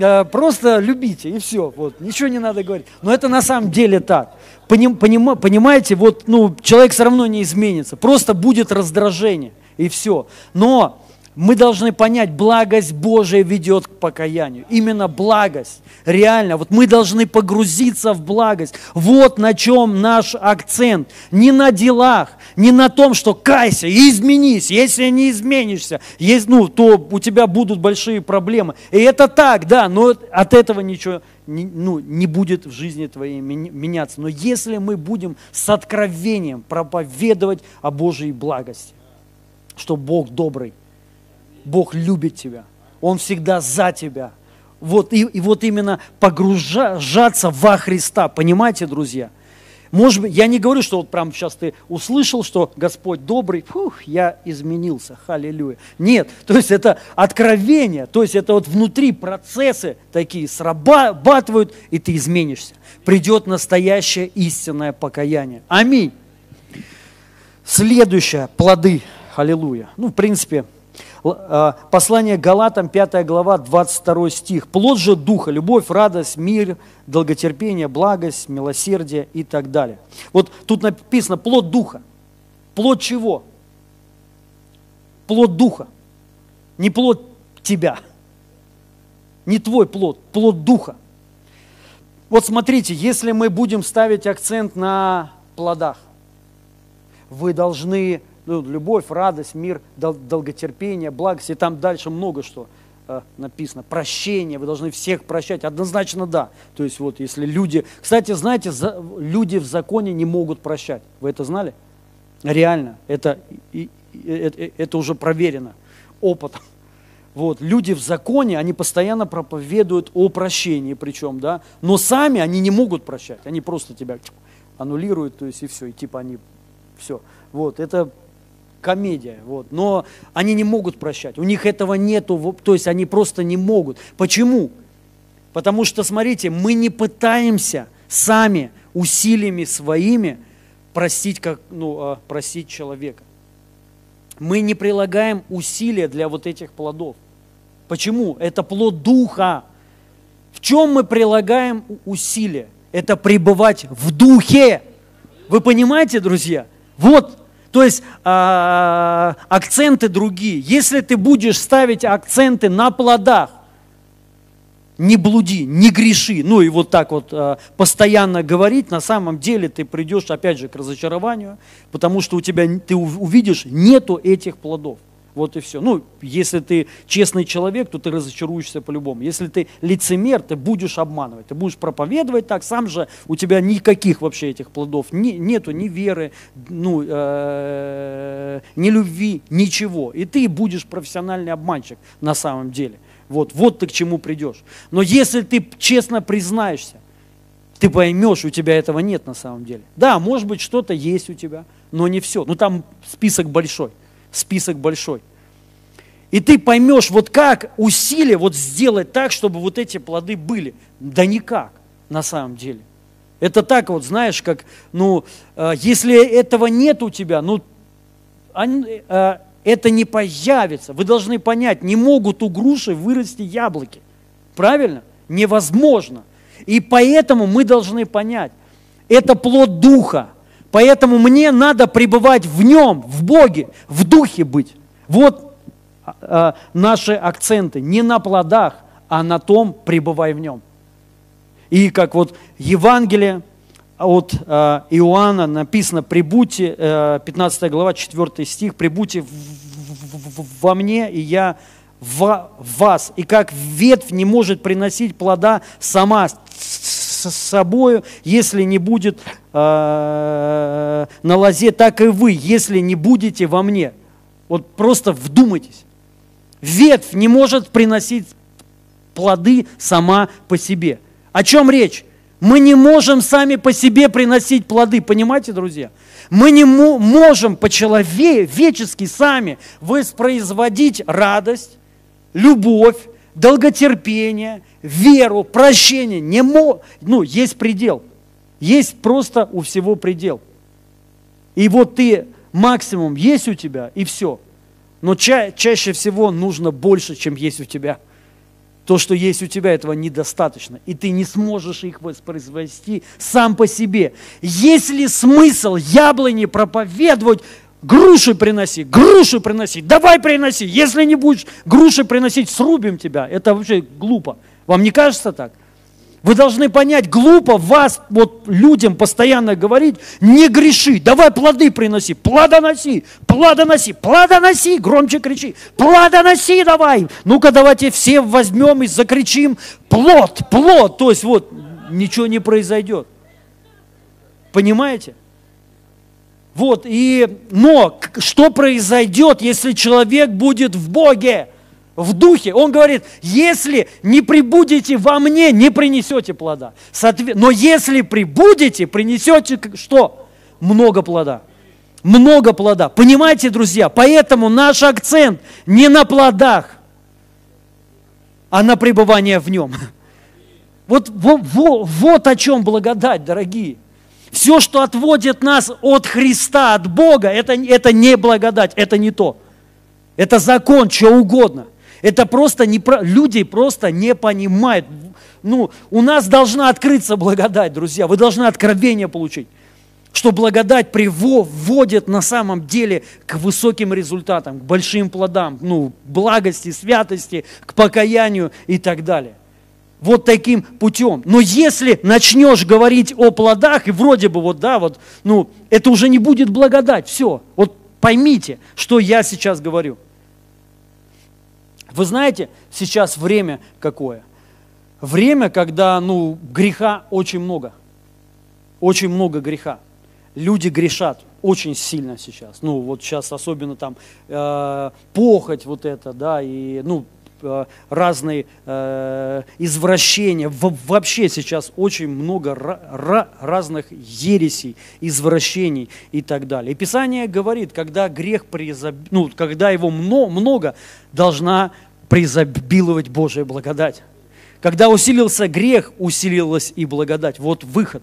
А, просто любите, и все. Вот. Ничего не надо говорить. Но это на самом деле так. Поним, поним, понимаете, вот, ну, человек все равно не изменится. Просто будет раздражение, и все. Но мы должны понять, благость Божия ведет к покаянию. Именно благость. Реально. Вот мы должны погрузиться в благость. Вот на чем наш акцент. Не на делах, не на том, что кайся и изменись. Если не изменишься, есть, ну, то у тебя будут большие проблемы. И это так, да, но от этого ничего не, ну, не будет в жизни твоей меняться. Но если мы будем с откровением проповедовать о Божьей благости, что Бог добрый, Бог любит тебя. Он всегда за тебя. Вот, и, и вот именно погружаться во Христа. Понимаете, друзья? Может быть, я не говорю, что вот прямо сейчас ты услышал, что Господь добрый, фух, я изменился, халилюя. Нет, то есть это откровение, то есть это вот внутри процессы такие срабатывают, и ты изменишься. Придет настоящее истинное покаяние. Аминь. Следующее, плоды, аллилуйя. Ну, в принципе, послание Галатам, 5 глава, 22 стих. Плод же Духа, любовь, радость, мир, долготерпение, благость, милосердие и так далее. Вот тут написано плод Духа. Плод чего? Плод Духа. Не плод тебя. Не твой плод, плод Духа. Вот смотрите, если мы будем ставить акцент на плодах, вы должны ну, любовь, радость, мир, дол- долготерпение, благость, и там дальше много что э, написано. Прощение, вы должны всех прощать. Однозначно да. То есть вот если люди... Кстати, знаете, за, люди в законе не могут прощать. Вы это знали? Реально. Это, и, и, это, это уже проверено опытом. Вот, люди в законе, они постоянно проповедуют о прощении причем, да, но сами они не могут прощать, они просто тебя аннулируют, то есть и все, и типа они, все. Вот, это комедия, вот. но они не могут прощать, у них этого нету, то есть они просто не могут. Почему? Потому что, смотрите, мы не пытаемся сами усилиями своими простить, как, ну, а, простить человека. Мы не прилагаем усилия для вот этих плодов. Почему? Это плод духа. В чем мы прилагаем усилия? Это пребывать в духе. Вы понимаете, друзья? Вот, то есть а, акценты другие. Если ты будешь ставить акценты на плодах, не блуди, не греши, ну и вот так вот э, постоянно говорить, на самом деле ты придешь опять же к разочарованию, потому что у тебя, ты увидишь, нету этих плодов. Вот и все. Ну, если ты честный человек, то ты разочаруешься по-любому. Если ты лицемер, ты будешь обманывать, ты будешь проповедовать так, сам же у тебя никаких вообще этих плодов не, нету, ни веры, ну, э, ни любви, ничего. И ты будешь профессиональный обманщик на самом деле. Вот, вот ты к чему придешь. Но если ты честно признаешься, ты поймешь, у тебя этого нет на самом деле. Да, может быть, что-то есть у тебя, но не все. Ну там список большой, список большой. И ты поймешь, вот как усилие вот сделать так, чтобы вот эти плоды были. Да никак на самом деле. Это так вот, знаешь, как, ну, э, если этого нет у тебя, ну, э, это не появится. Вы должны понять, не могут у груши вырасти яблоки. Правильно? Невозможно. И поэтому мы должны понять, это плод Духа. Поэтому мне надо пребывать в нем, в Боге, в Духе быть. Вот а, наши акценты. Не на плодах, а на том, пребывай в нем. И как вот Евангелие от э, Иоанна написано, прибудьте, э, 15 глава, 4 стих, прибудьте в, в, в, во мне, и я в вас. И как ветвь не может приносить плода сама с собою, если не будет э, на лозе, так и вы, если не будете во мне. Вот просто вдумайтесь. Ветвь не может приносить плоды сама по себе. О чем речь? Мы не можем сами по себе приносить плоды, понимаете, друзья? Мы не можем по-человечески сами воспроизводить радость, любовь, долготерпение, веру, прощение. Не мо... Ну, есть предел. Есть просто у всего предел. И вот ты максимум есть у тебя, и все. Но ча- чаще всего нужно больше, чем есть у тебя. То, что есть у тебя, этого недостаточно. И ты не сможешь их воспроизвести сам по себе. Есть ли смысл яблони проповедовать, груши приноси, груши приноси, давай приноси. Если не будешь груши приносить, срубим тебя. Это вообще глупо. Вам не кажется так? Вы должны понять, глупо вас, вот людям постоянно говорить, не греши, давай плоды приноси, плодоноси, плодоноси, плодоноси, громче кричи, плодоноси давай. Ну-ка давайте все возьмем и закричим, плод, плод, то есть вот ничего не произойдет. Понимаете? Вот, и, но что произойдет, если человек будет в Боге? В духе. Он говорит, если не прибудете во мне, не принесете плода. Но если прибудете, принесете что? Много плода. Много плода. Понимаете, друзья? Поэтому наш акцент не на плодах, а на пребывание в нем. Вот, вот, вот, о чем благодать, дорогие. Все, что отводит нас от Христа, от Бога, это, это не благодать, это не то. Это закон, что угодно – это просто не, люди просто не понимают. Ну, у нас должна открыться благодать, друзья. Вы должны откровение получить, что благодать приводит на самом деле к высоким результатам, к большим плодам, ну, благости, святости, к покаянию и так далее. Вот таким путем. Но если начнешь говорить о плодах, и вроде бы вот, да, вот, ну, это уже не будет благодать, все. Вот поймите, что я сейчас говорю – вы знаете, сейчас время какое? Время, когда ну, греха очень много. Очень много греха. Люди грешат очень сильно сейчас. Ну, вот сейчас особенно там э, похоть вот это, да, и, ну, разные э, извращения. Вообще сейчас очень много разных ересей, извращений и так далее. И Писание говорит, когда грех призаб... ну, когда его много, должна преизобиловать Божья благодать. Когда усилился грех, усилилась и благодать. Вот выход.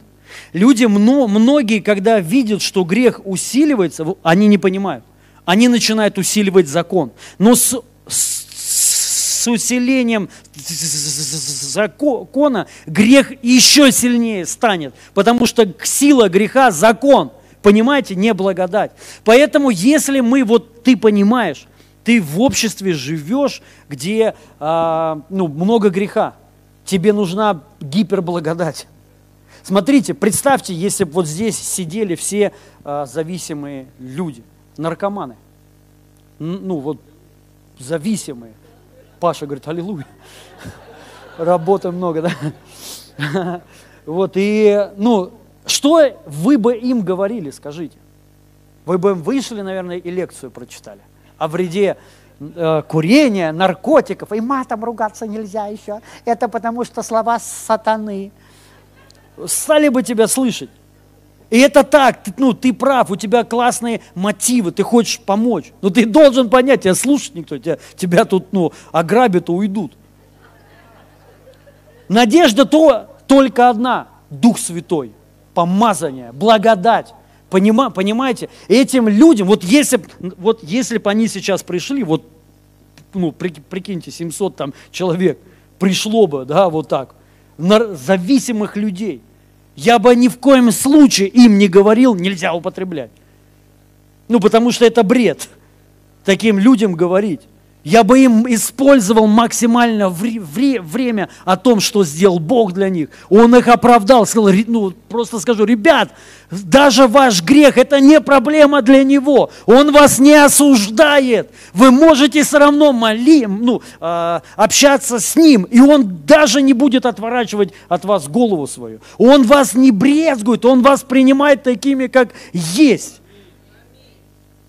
Люди, многие, когда видят, что грех усиливается, они не понимают. Они начинают усиливать закон. Но с, с, с усилением закона грех еще сильнее станет, потому что сила греха – закон. Понимаете, не благодать. Поэтому, если мы, вот ты понимаешь, ты в обществе живешь, где а, ну, много греха, тебе нужна гиперблагодать. Смотрите, представьте, если бы вот здесь сидели все а, зависимые люди, наркоманы. Ну вот, зависимые. Паша говорит, аллилуйя. Работы много, да? Вот, и, ну, что вы бы им говорили, скажите? Вы бы им вышли, наверное, и лекцию прочитали о вреде э, курения, наркотиков, и матом ругаться нельзя еще. Это потому что слова сатаны. Стали бы тебя слышать. И это так, ты, ну, ты прав, у тебя классные мотивы, ты хочешь помочь. Но ты должен понять, тебя слушать никто, тебя, тебя тут ну, ограбят и уйдут. Надежда то, только одна, Дух Святой, помазание, благодать. Понима, понимаете, этим людям, вот если, вот если бы они сейчас пришли, вот, ну, прикиньте, 700 там человек, пришло бы, да, вот так, зависимых людей, я бы ни в коем случае им не говорил, нельзя употреблять. Ну, потому что это бред, таким людям говорить я бы им использовал максимально вре- вре- время о том, что сделал Бог для них. Он их оправдал, сказал, ну, просто скажу, ребят, даже ваш грех – это не проблема для Него. Он вас не осуждает. Вы можете все равно моли, ну, э, общаться с Ним, и Он даже не будет отворачивать от вас голову свою. Он вас не брезгует, Он вас принимает такими, как есть.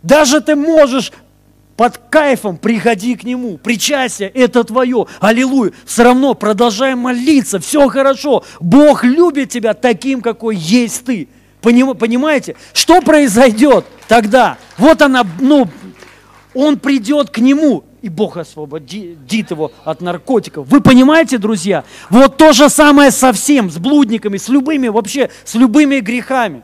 Даже ты можешь под кайфом приходи к Нему. Причастие – это твое. Аллилуйя. Все равно продолжай молиться. Все хорошо. Бог любит тебя таким, какой есть ты. Понимаете? Что произойдет тогда? Вот она, ну, он придет к Нему, и Бог освободит его от наркотиков. Вы понимаете, друзья? Вот то же самое со всем, с блудниками, с любыми, вообще, с любыми грехами.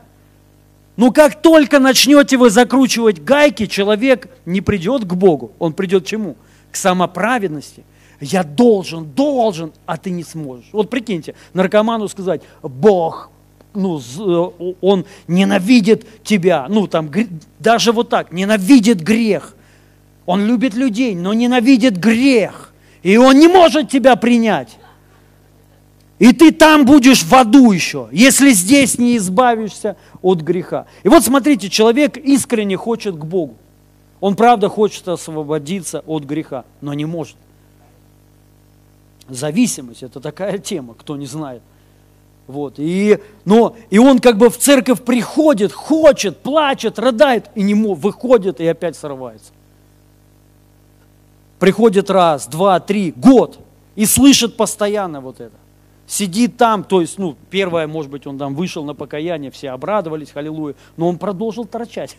Но как только начнете вы закручивать гайки, человек не придет к Богу. Он придет к чему? К самоправедности. Я должен, должен, а ты не сможешь. Вот прикиньте, наркоману сказать, Бог, ну, э, он ненавидит тебя, ну, там, даже вот так, ненавидит грех. Он любит людей, но ненавидит грех. И он не может тебя принять. И ты там будешь в аду еще, если здесь не избавишься от греха. И вот смотрите, человек искренне хочет к Богу. Он правда хочет освободиться от греха, но не может. Зависимость – это такая тема, кто не знает. Вот, и, но, и он как бы в церковь приходит, хочет, плачет, рыдает, и не мог, выходит и опять срывается. Приходит раз, два, три, год, и слышит постоянно вот это сидит там, то есть, ну, первое, может быть, он там вышел на покаяние, все обрадовались, аллилуйя, но он продолжил торчать.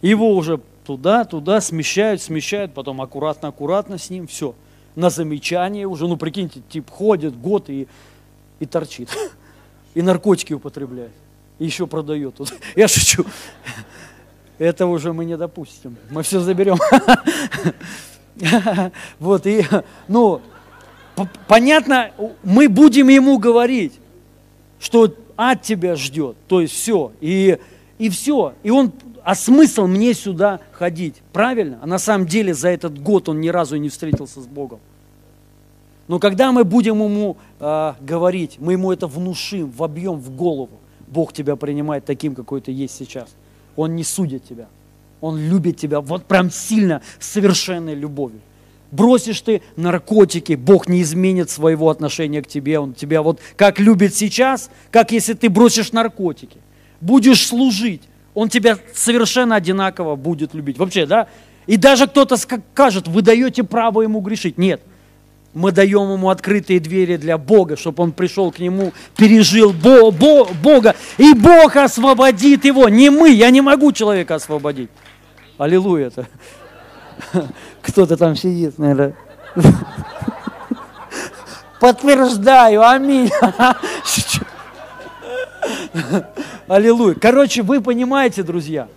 Его уже туда, туда смещают, смещают, потом аккуратно-аккуратно с ним, все. На замечание уже, ну, прикиньте, тип ходит год и, и торчит. [LAUGHS] И наркотики употребляет. И еще продает. [LAUGHS] Я шучу. [LAUGHS] Это уже мы не допустим. Мы все заберем. Вот, и, ну, понятно, мы будем ему говорить, что ад тебя ждет, то есть все, и, и все. И он, а смысл мне сюда ходить, правильно? А на самом деле за этот год он ни разу не встретился с Богом. Но когда мы будем ему э, говорить, мы ему это внушим, вобьем в голову, Бог тебя принимает таким, какой ты есть сейчас. Он не судит тебя. Он любит тебя вот прям сильно, совершенной любовью бросишь ты наркотики, Бог не изменит своего отношения к тебе. Он тебя вот как любит сейчас, как если ты бросишь наркотики. Будешь служить, Он тебя совершенно одинаково будет любить. Вообще, да, И даже кто-то скажет, вы даете право ему грешить. Нет. Мы даем ему открытые двери для Бога, чтобы он пришел к нему, пережил Бо Бо Бога, и Бог освободит его. Не мы, я не могу человека освободить. Аллилуйя. -то. Кто-то там сидит, наверное. Подтверждаю, аминь. Аллилуйя. Короче, вы понимаете, друзья,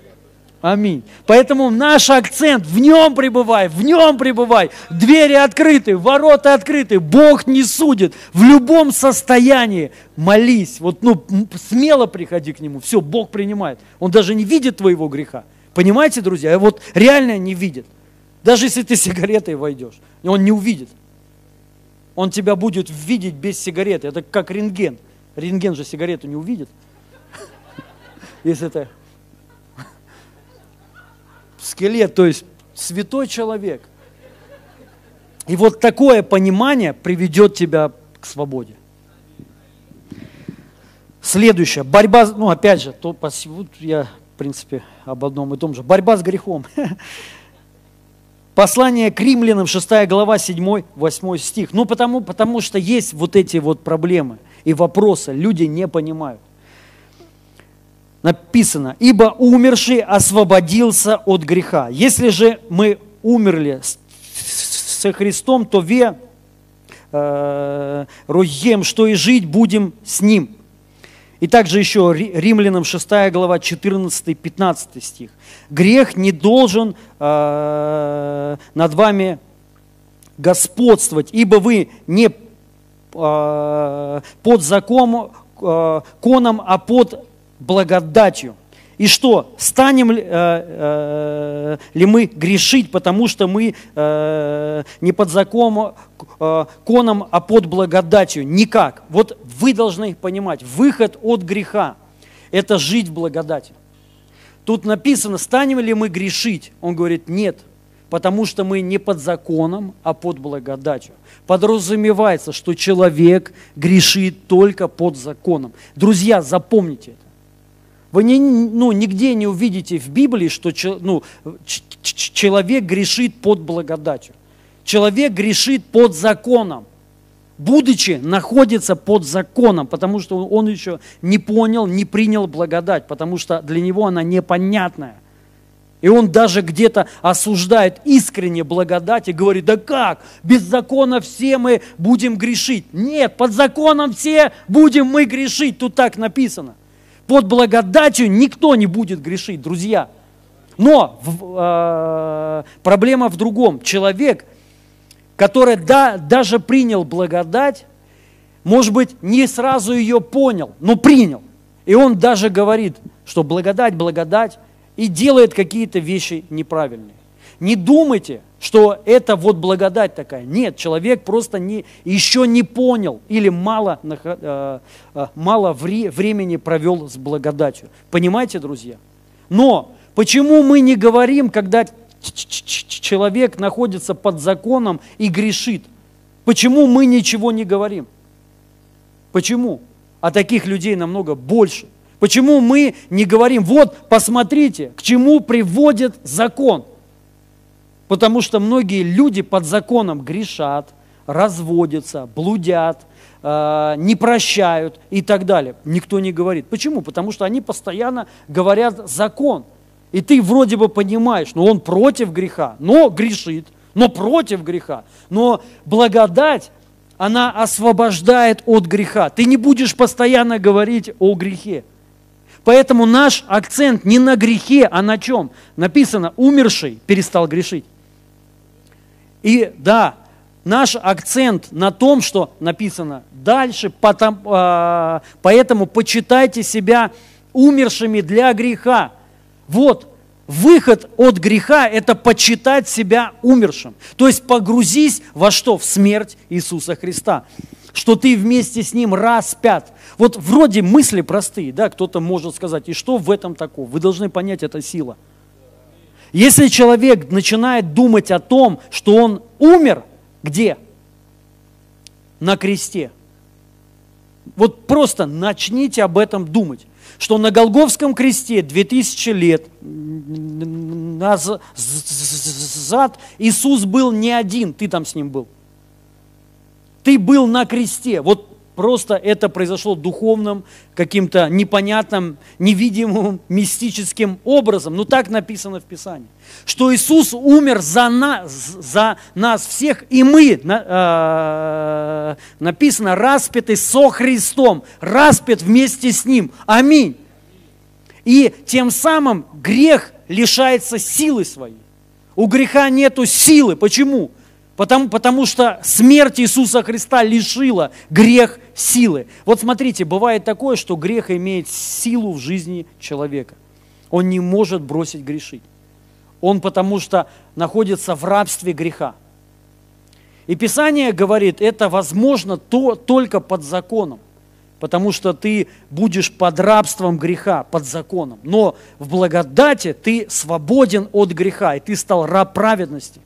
Аминь. Поэтому наш акцент в нем пребывай, в нем пребывай. Двери открыты, ворота открыты. Бог не судит. В любом состоянии молись. Вот, ну, смело приходи к Нему. Все, Бог принимает. Он даже не видит твоего греха. Понимаете, друзья? Вот реально не видит. Даже если ты сигаретой войдешь, он не увидит. Он тебя будет видеть без сигареты. Это как рентген. Рентген же сигарету не увидит. Если это скелет, то есть святой человек. И вот такое понимание приведет тебя к свободе. Следующее. Борьба, ну опять же, то, вот я в принципе об одном и том же. Борьба с грехом. [LAUGHS] Послание к римлянам, 6 глава, 7-8 стих. Ну, потому, потому что есть вот эти вот проблемы и вопросы, люди не понимают написано, ибо умерший освободился от греха. Если же мы умерли со Христом, то ве э, роем, что и жить будем с Ним. И также еще Римлянам 6 глава 14-15 стих. Грех не должен э, над вами господствовать, ибо вы не э, под законом, э, коном, а под благодатью. И что, станем ли, э, э, ли мы грешить, потому что мы э, не под законом, э, коном, а под благодатью? Никак. Вот вы должны понимать, выход от греха – это жить в благодати. Тут написано, станем ли мы грешить? Он говорит, нет, потому что мы не под законом, а под благодатью. Подразумевается, что человек грешит только под законом. Друзья, запомните это. Вы не, ну, нигде не увидите в Библии, что ну, человек грешит под благодатью. Человек грешит под законом, будучи находится под законом, потому что он еще не понял, не принял благодать, потому что для него она непонятная. И он даже где-то осуждает искренне благодать и говорит, да как, без закона все мы будем грешить. Нет, под законом все будем мы грешить, тут так написано – под благодатью никто не будет грешить, друзья. Но э, проблема в другом. Человек, который да, даже принял благодать, может быть, не сразу ее понял, но принял. И он даже говорит, что благодать, благодать, и делает какие-то вещи неправильные. Не думайте, что это вот благодать такая. Нет, человек просто не, еще не понял или мало, э, э, мало вре, времени провел с благодатью. Понимаете, друзья? Но почему мы не говорим, когда человек находится под законом и грешит? Почему мы ничего не говорим? Почему? А таких людей намного больше. Почему мы не говорим, вот посмотрите, к чему приводит закон – Потому что многие люди под законом грешат, разводятся, блудят, э, не прощают и так далее. Никто не говорит. Почему? Потому что они постоянно говорят закон. И ты вроде бы понимаешь, но он против греха, но грешит, но против греха. Но благодать, она освобождает от греха. Ты не будешь постоянно говорить о грехе. Поэтому наш акцент не на грехе, а на чем? Написано, умерший перестал грешить. И да, наш акцент на том, что написано дальше, потом, э, поэтому почитайте себя умершими для греха. Вот, выход от греха – это почитать себя умершим. То есть погрузись во что? В смерть Иисуса Христа. Что ты вместе с Ним распят. Вот вроде мысли простые, да, кто-то может сказать, и что в этом такого? Вы должны понять, это сила – если человек начинает думать о том, что он умер, где? На кресте. Вот просто начните об этом думать, что на Голговском кресте 2000 лет назад Иисус был не один, ты там с ним был. Ты был на кресте. Вот Просто это произошло духовным, каким-то непонятным, невидимым, мистическим образом. Ну так написано в Писании. Что Иисус умер за нас, за нас всех, и мы, э, написано, распяты со Христом, распят вместе с Ним. Аминь. И тем самым грех лишается силы своей. У греха нету силы. Почему? Потому, потому что смерть Иисуса Христа лишила грех силы. Вот смотрите, бывает такое, что грех имеет силу в жизни человека. Он не может бросить грешить. Он потому что находится в рабстве греха. И Писание говорит, это возможно то, только под законом, потому что ты будешь под рабством греха, под законом. Но в благодати ты свободен от греха, и ты стал раб праведности.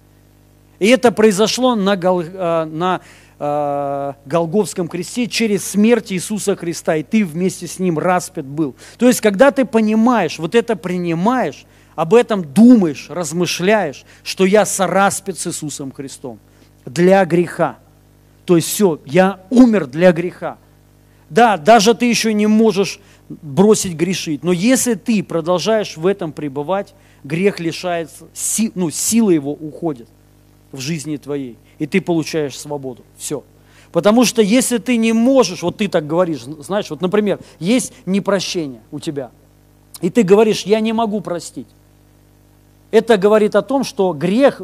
И это произошло на, э, на э, Голговском кресте через смерть Иисуса Христа, и ты вместе с Ним распят был. То есть, когда ты понимаешь, вот это принимаешь, об этом думаешь, размышляешь, что я сораспят с Иисусом Христом для греха. То есть все, я умер для греха. Да, даже ты еще не можешь бросить грешить, но если ты продолжаешь в этом пребывать, грех лишается, ну, сила его уходит в жизни твоей, и ты получаешь свободу. Все. Потому что если ты не можешь, вот ты так говоришь, знаешь, вот, например, есть непрощение у тебя, и ты говоришь, я не могу простить. Это говорит о том, что грех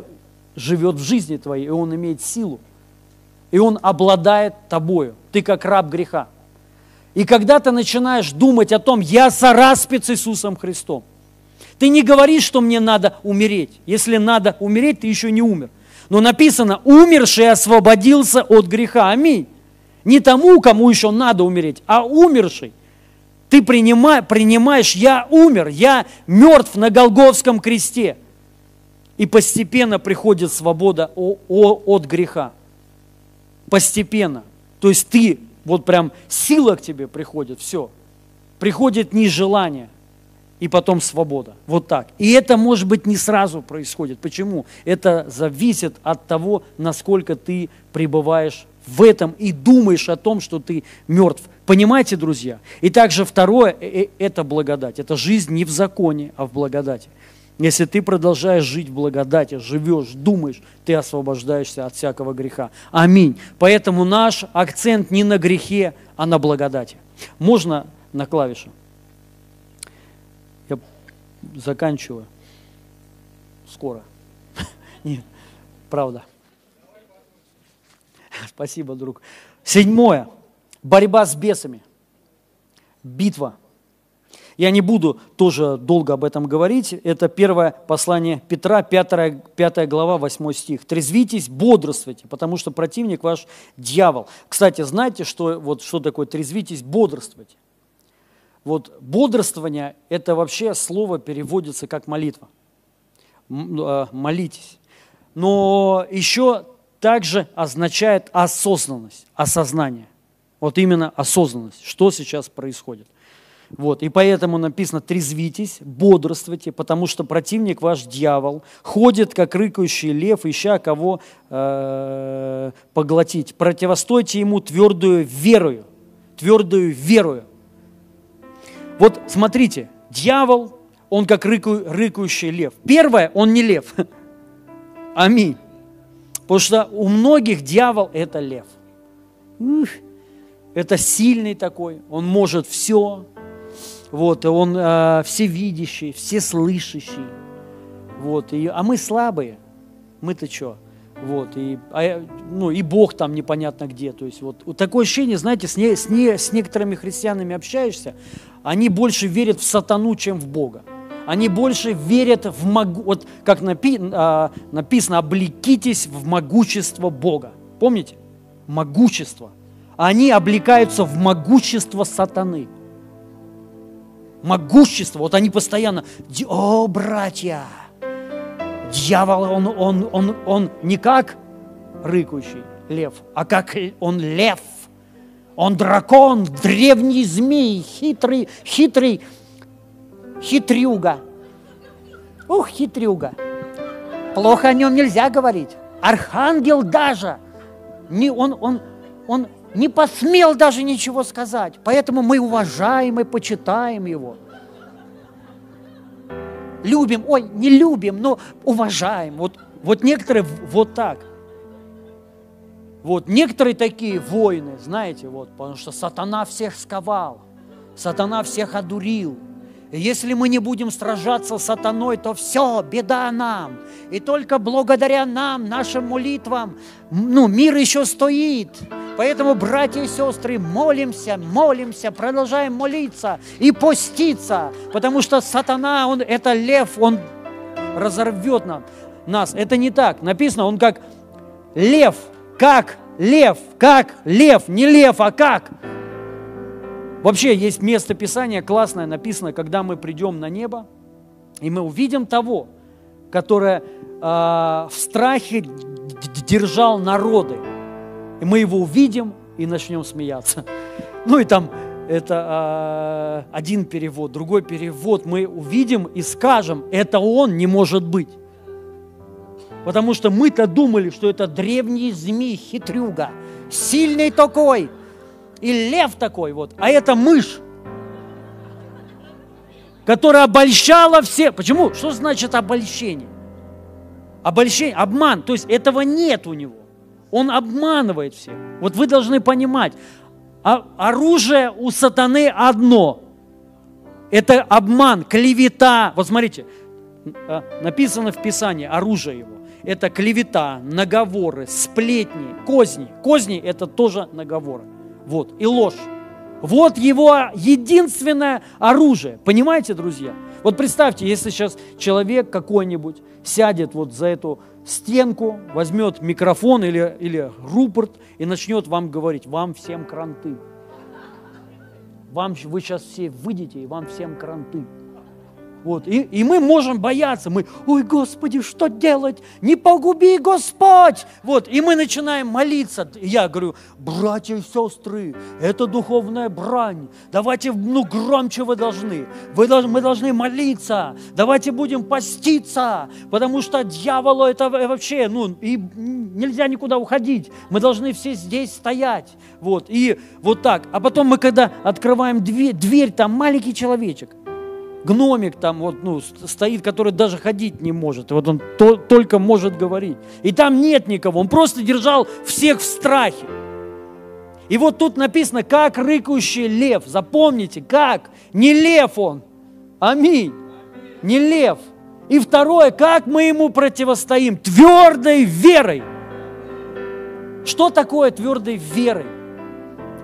живет в жизни твоей, и он имеет силу, и он обладает тобою. Ты как раб греха. И когда ты начинаешь думать о том, я сораспят с Иисусом Христом, ты не говоришь, что мне надо умереть. Если надо умереть, ты еще не умер. Но написано, умерший освободился от греха. Аминь. Не тому, кому еще надо умереть, а умерший. Ты принимай, принимаешь, я умер, я мертв на Голговском кресте. И постепенно приходит свобода от греха. Постепенно. То есть ты, вот прям сила к тебе приходит, все. Приходит не желание, и потом свобода. Вот так. И это, может быть, не сразу происходит. Почему? Это зависит от того, насколько ты пребываешь в этом и думаешь о том, что ты мертв. Понимаете, друзья? И также второе э, э, – это благодать. Это жизнь не в законе, а в благодати. Если ты продолжаешь жить в благодати, живешь, думаешь, ты освобождаешься от всякого греха. Аминь. Поэтому наш акцент не на грехе, а на благодати. Можно на клавишу? Заканчиваю. Скоро. [LAUGHS] Нет, правда. Спасибо, друг. Седьмое. Борьба с бесами. Битва. Я не буду тоже долго об этом говорить. Это первое послание Петра, 5, 5 глава, 8 стих. «Трезвитесь, бодрствуйте, потому что противник ваш дьявол». Кстати, знаете, что, вот, что такое «трезвитесь, бодрствуйте»? Вот бодрствование – это вообще слово переводится как молитва. А, молитесь. Но еще также означает осознанность, осознание. Вот именно осознанность, что сейчас происходит. Вот, и поэтому написано «трезвитесь, бодрствуйте, потому что противник ваш дьявол ходит, как рыкающий лев, ища кого э, поглотить. Противостойте ему твердую верою, твердую верою». Вот смотрите, дьявол, он как рыку, рыкающий лев. Первое, он не лев. [LAUGHS] Аминь. Потому что у многих дьявол это лев. Ух, это сильный такой, он может все. Вот, и он э, всевидящий, всеслышащий. Вот, и, а мы слабые. Мы-то что? Вот, и, а, ну, и Бог там непонятно где. То есть вот, вот такое ощущение, знаете, с, не, с, не, с некоторыми христианами общаешься, они больше верят в сатану, чем в Бога. Они больше верят в могу, вот как напи, а, написано, облекитесь в могущество Бога. Помните? Могущество. Они облекаются в могущество сатаны. Могущество. Вот они постоянно, о, братья, дьявол, он, он, он, он не как рыкающий лев, а как он лев. Он дракон, древний змей, хитрый, хитрый, хитрюга. Ух, хитрюга. Плохо о нем нельзя говорить. Архангел даже, не, он, он, он не посмел даже ничего сказать. Поэтому мы уважаем и почитаем его. Любим, ой, не любим, но уважаем. Вот, вот некоторые вот так. Вот некоторые такие воины, знаете, вот, потому что сатана всех сковал, сатана всех одурил – если мы не будем сражаться с сатаной, то все, беда нам. И только благодаря нам, нашим молитвам, ну, мир еще стоит. Поэтому, братья и сестры, молимся, молимся, продолжаем молиться и поститься, потому что сатана, он, это лев, он разорвет нам, нас. Это не так. Написано, он как лев, как лев, как лев, не лев, а как Вообще есть место Писания классное, написано, когда мы придем на небо, и мы увидим того, который э, в страхе держал народы. И мы его увидим и начнем смеяться. [LAUGHS] Ну и там это э, один перевод, другой перевод. Мы увидим и скажем, это он не может быть. Потому что мы-то думали, что это древний змей, хитрюга, сильный такой – и лев такой вот, а это мышь, которая обольщала все. Почему? Что значит обольщение? Обольщение, обман. То есть этого нет у него. Он обманывает всех. Вот вы должны понимать, а оружие у сатаны одно. Это обман, клевета. Вот смотрите, а, написано в Писании оружие его. Это клевета, наговоры, сплетни, козни. Козни – это тоже наговоры. Вот, и ложь. Вот его единственное оружие. Понимаете, друзья? Вот представьте, если сейчас человек какой-нибудь сядет вот за эту стенку, возьмет микрофон или, или рупорт и начнет вам говорить, вам всем кранты. Вам, вы сейчас все выйдете, и вам всем кранты. Вот. И, и мы можем бояться. Мы, ой, Господи, что делать? Не погуби, Господь! Вот. И мы начинаем молиться. Я говорю, братья и сестры, это духовная брань. Давайте, ну, громче вы должны. Вы должны мы должны молиться. Давайте будем поститься, потому что дьяволу это вообще, ну, и нельзя никуда уходить. Мы должны все здесь стоять. Вот. И вот так. А потом мы, когда открываем дверь, дверь там маленький человечек, гномик там вот, ну, стоит, который даже ходить не может. Вот он то, только может говорить. И там нет никого. Он просто держал всех в страхе. И вот тут написано, как рыкающий лев. Запомните, как? Не лев он. Аминь. Не лев. И второе, как мы ему противостоим? Твердой верой. Что такое твердой верой?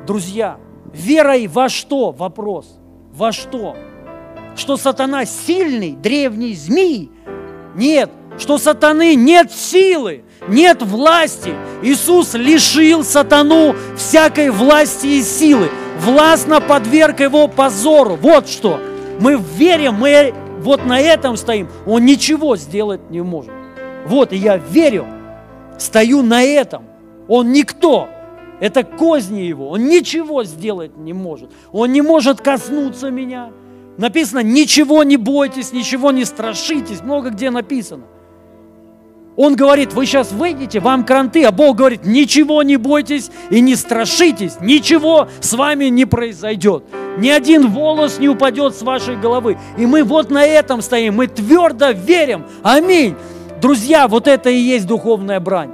Друзья, верой во что? Вопрос. Во что? Что сатана сильный, древний змей. Нет, что сатаны нет силы, нет власти. Иисус лишил сатану всякой власти и силы. Властно подверг его позору. Вот что. Мы верим, мы вот на этом стоим. Он ничего сделать не может. Вот, и я верю, стою на этом. Он никто. Это козни его. Он ничего сделать не может. Он не может коснуться меня. Написано, ничего не бойтесь, ничего не страшитесь. Много где написано. Он говорит, вы сейчас выйдете, вам кранты, а Бог говорит, ничего не бойтесь и не страшитесь, ничего с вами не произойдет. Ни один волос не упадет с вашей головы. И мы вот на этом стоим, мы твердо верим. Аминь. Друзья, вот это и есть духовная брань.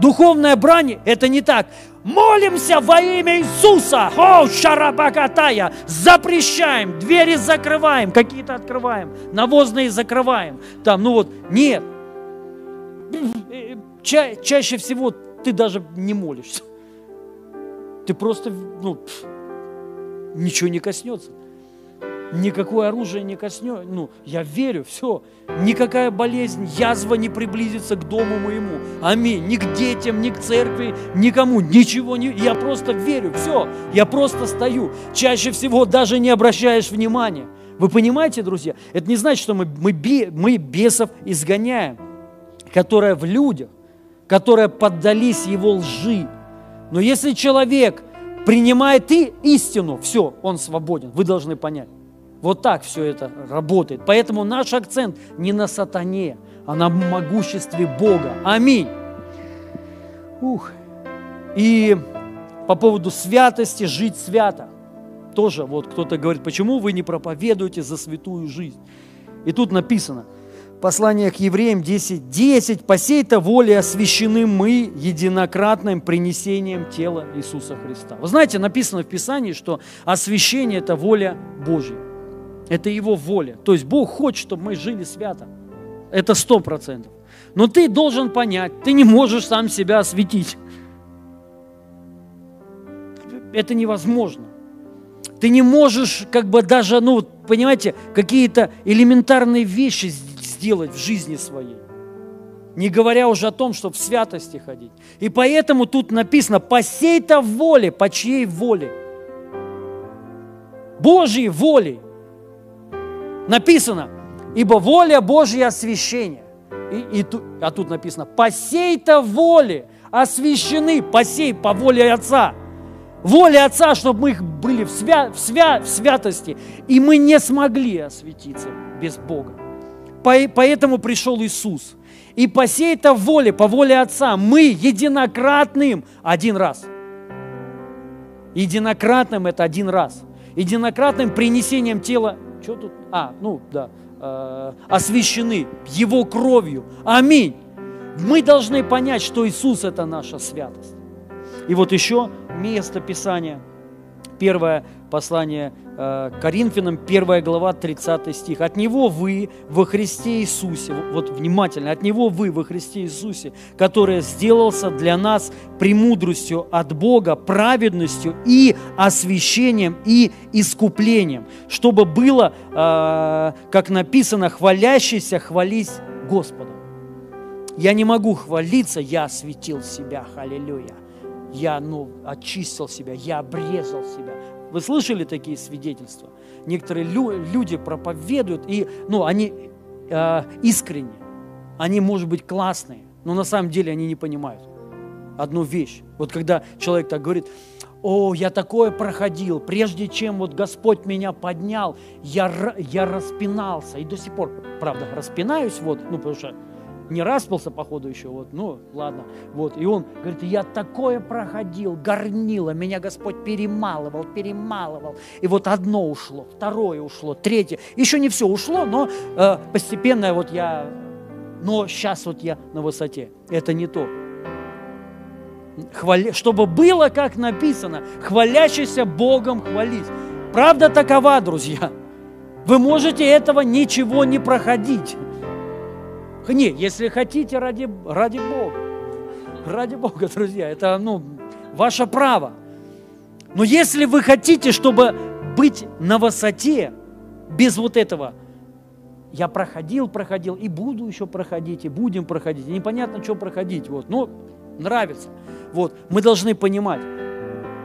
Духовная брань – это не так. Молимся во имя Иисуса. О, шарабакатая. Запрещаем, двери закрываем, какие-то открываем, навозные закрываем. Там, ну вот, нет. Ча чаще всего ты даже не молишься. Ты просто, ну, ничего не коснется никакое оружие не коснет. Ну, я верю, все. Никакая болезнь, язва не приблизится к дому моему. Аминь. Ни к детям, ни к церкви, никому. Ничего не... Я просто верю, все. Я просто стою. Чаще всего даже не обращаешь внимания. Вы понимаете, друзья? Это не значит, что мы, мы, мы бесов изгоняем, которые в людях, которые поддались его лжи. Но если человек принимает и истину, все, он свободен. Вы должны понять. Вот так все это работает. Поэтому наш акцент не на сатане, а на могуществе Бога. Аминь. Ух. И по поводу святости, жить свято. Тоже вот кто-то говорит, почему вы не проповедуете за святую жизнь? И тут написано, послание к евреям 10, 10, по сей-то воле освящены мы единократным принесением тела Иисуса Христа. Вы знаете, написано в Писании, что освящение – это воля Божья. Это Его воля. То есть Бог хочет, чтобы мы жили свято. Это сто процентов. Но ты должен понять, ты не можешь сам себя осветить. Это невозможно. Ты не можешь как бы даже, ну, понимаете, какие-то элементарные вещи сделать в жизни своей. Не говоря уже о том, чтобы в святости ходить. И поэтому тут написано, по сей-то воле, по чьей воле? Божьей воле. Написано, ибо воля Божья освящение. И, и, а тут написано, по сей-то воле освящены, по сей, по воле Отца. Воля Отца, чтобы мы были в, свя, в, свя, в святости, и мы не смогли осветиться без Бога. По, поэтому пришел Иисус. И по сей-то воле, по воле Отца, мы единократным один раз. Единократным это один раз. Единократным принесением тела, что тут? А, ну да, э, освящены Его кровью. Аминь. Мы должны понять, что Иисус – это наша святость. И вот еще место Писания. Первое послание Коринфянам, первая глава, 30 стих. «От Него вы во Христе Иисусе», вот внимательно, «от Него вы во Христе Иисусе, который сделался для нас премудростью от Бога, праведностью и освящением и искуплением, чтобы было, э, как написано, хвалящийся хвались Господом». Я не могу хвалиться, я осветил себя, аллилуйя я ну, очистил себя, я обрезал себя. Вы слышали такие свидетельства? Некоторые лю- люди проповедуют, и ну, они э, искренне, они, может быть, классные, но на самом деле они не понимают одну вещь. Вот когда человек так говорит, о, я такое проходил, прежде чем вот Господь меня поднял, я, я распинался, и до сих пор, правда, распинаюсь, вот, ну, потому что не распался, походу, еще, вот, ну, ладно, вот, и он говорит, я такое проходил, горнило, меня Господь перемалывал, перемалывал, и вот одно ушло, второе ушло, третье, еще не все ушло, но э, постепенно вот я, но сейчас вот я на высоте, это не то. Хвали, чтобы было, как написано, хвалящийся Богом хвались. Правда такова, друзья. Вы можете этого ничего не проходить. Не, если хотите, ради, ради Бога. Ради Бога, друзья, это ну, ваше право. Но если вы хотите, чтобы быть на высоте, без вот этого, я проходил, проходил, и буду еще проходить, и будем проходить, непонятно, что проходить, вот, ну, нравится. Вот, мы должны понимать,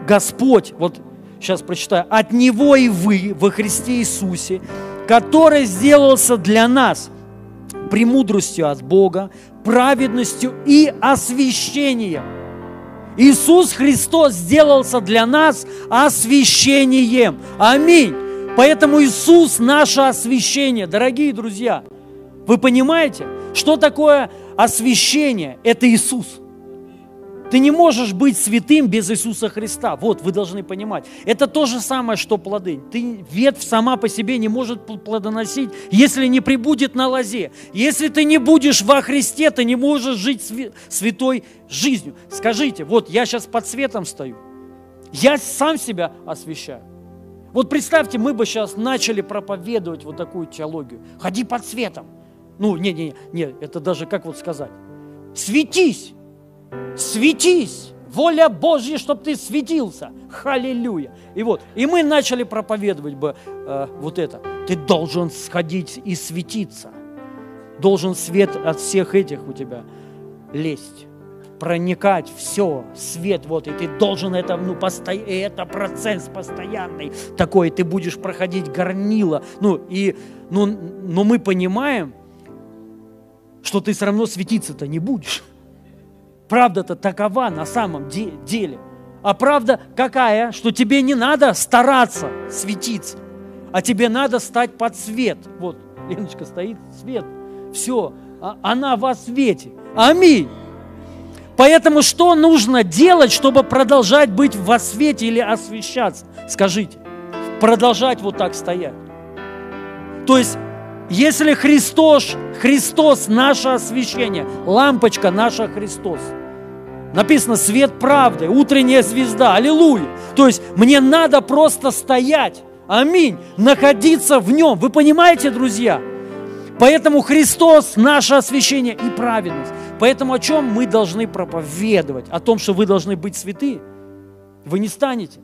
Господь, вот сейчас прочитаю, от Него и вы во Христе Иисусе, который сделался для нас – премудростью от Бога, праведностью и освящением. Иисус Христос сделался для нас освящением. Аминь. Поэтому Иисус наше освящение. Дорогие друзья, вы понимаете, что такое освящение? Это Иисус. Ты не можешь быть святым без Иисуса Христа. Вот, вы должны понимать. Это то же самое, что плоды. Ты, ветвь сама по себе не может плодоносить, если не прибудет на лозе. Если ты не будешь во Христе, ты не можешь жить святой жизнью. Скажите, вот я сейчас под светом стою. Я сам себя освящаю. Вот представьте, мы бы сейчас начали проповедовать вот такую теологию. Ходи под светом. Ну, не-не-не, не, это даже как вот сказать. Светись светись, воля Божья, чтобы ты светился. Халилюя. И вот, и мы начали проповедовать бы э, вот это. Ты должен сходить и светиться. Должен свет от всех этих у тебя лезть проникать, все, свет, вот, и ты должен это, ну, постоянно, это процесс постоянный такой, ты будешь проходить горнило, ну, и, ну, но мы понимаем, что ты все равно светиться-то не будешь. Правда-то такова на самом деле. А правда какая? Что тебе не надо стараться светиться, а тебе надо стать под свет. Вот, Леночка стоит, свет. Все, а она во свете. Аминь. Поэтому что нужно делать, чтобы продолжать быть во свете или освещаться? Скажите, продолжать вот так стоять. То есть, если Христос, Христос наше освещение, лампочка наша Христос – Написано свет правды, утренняя звезда, аллилуйя. То есть мне надо просто стоять, аминь, находиться в нем. Вы понимаете, друзья? Поэтому Христос – наше освящение и праведность. Поэтому о чем мы должны проповедовать? О том, что вы должны быть святы. Вы не станете.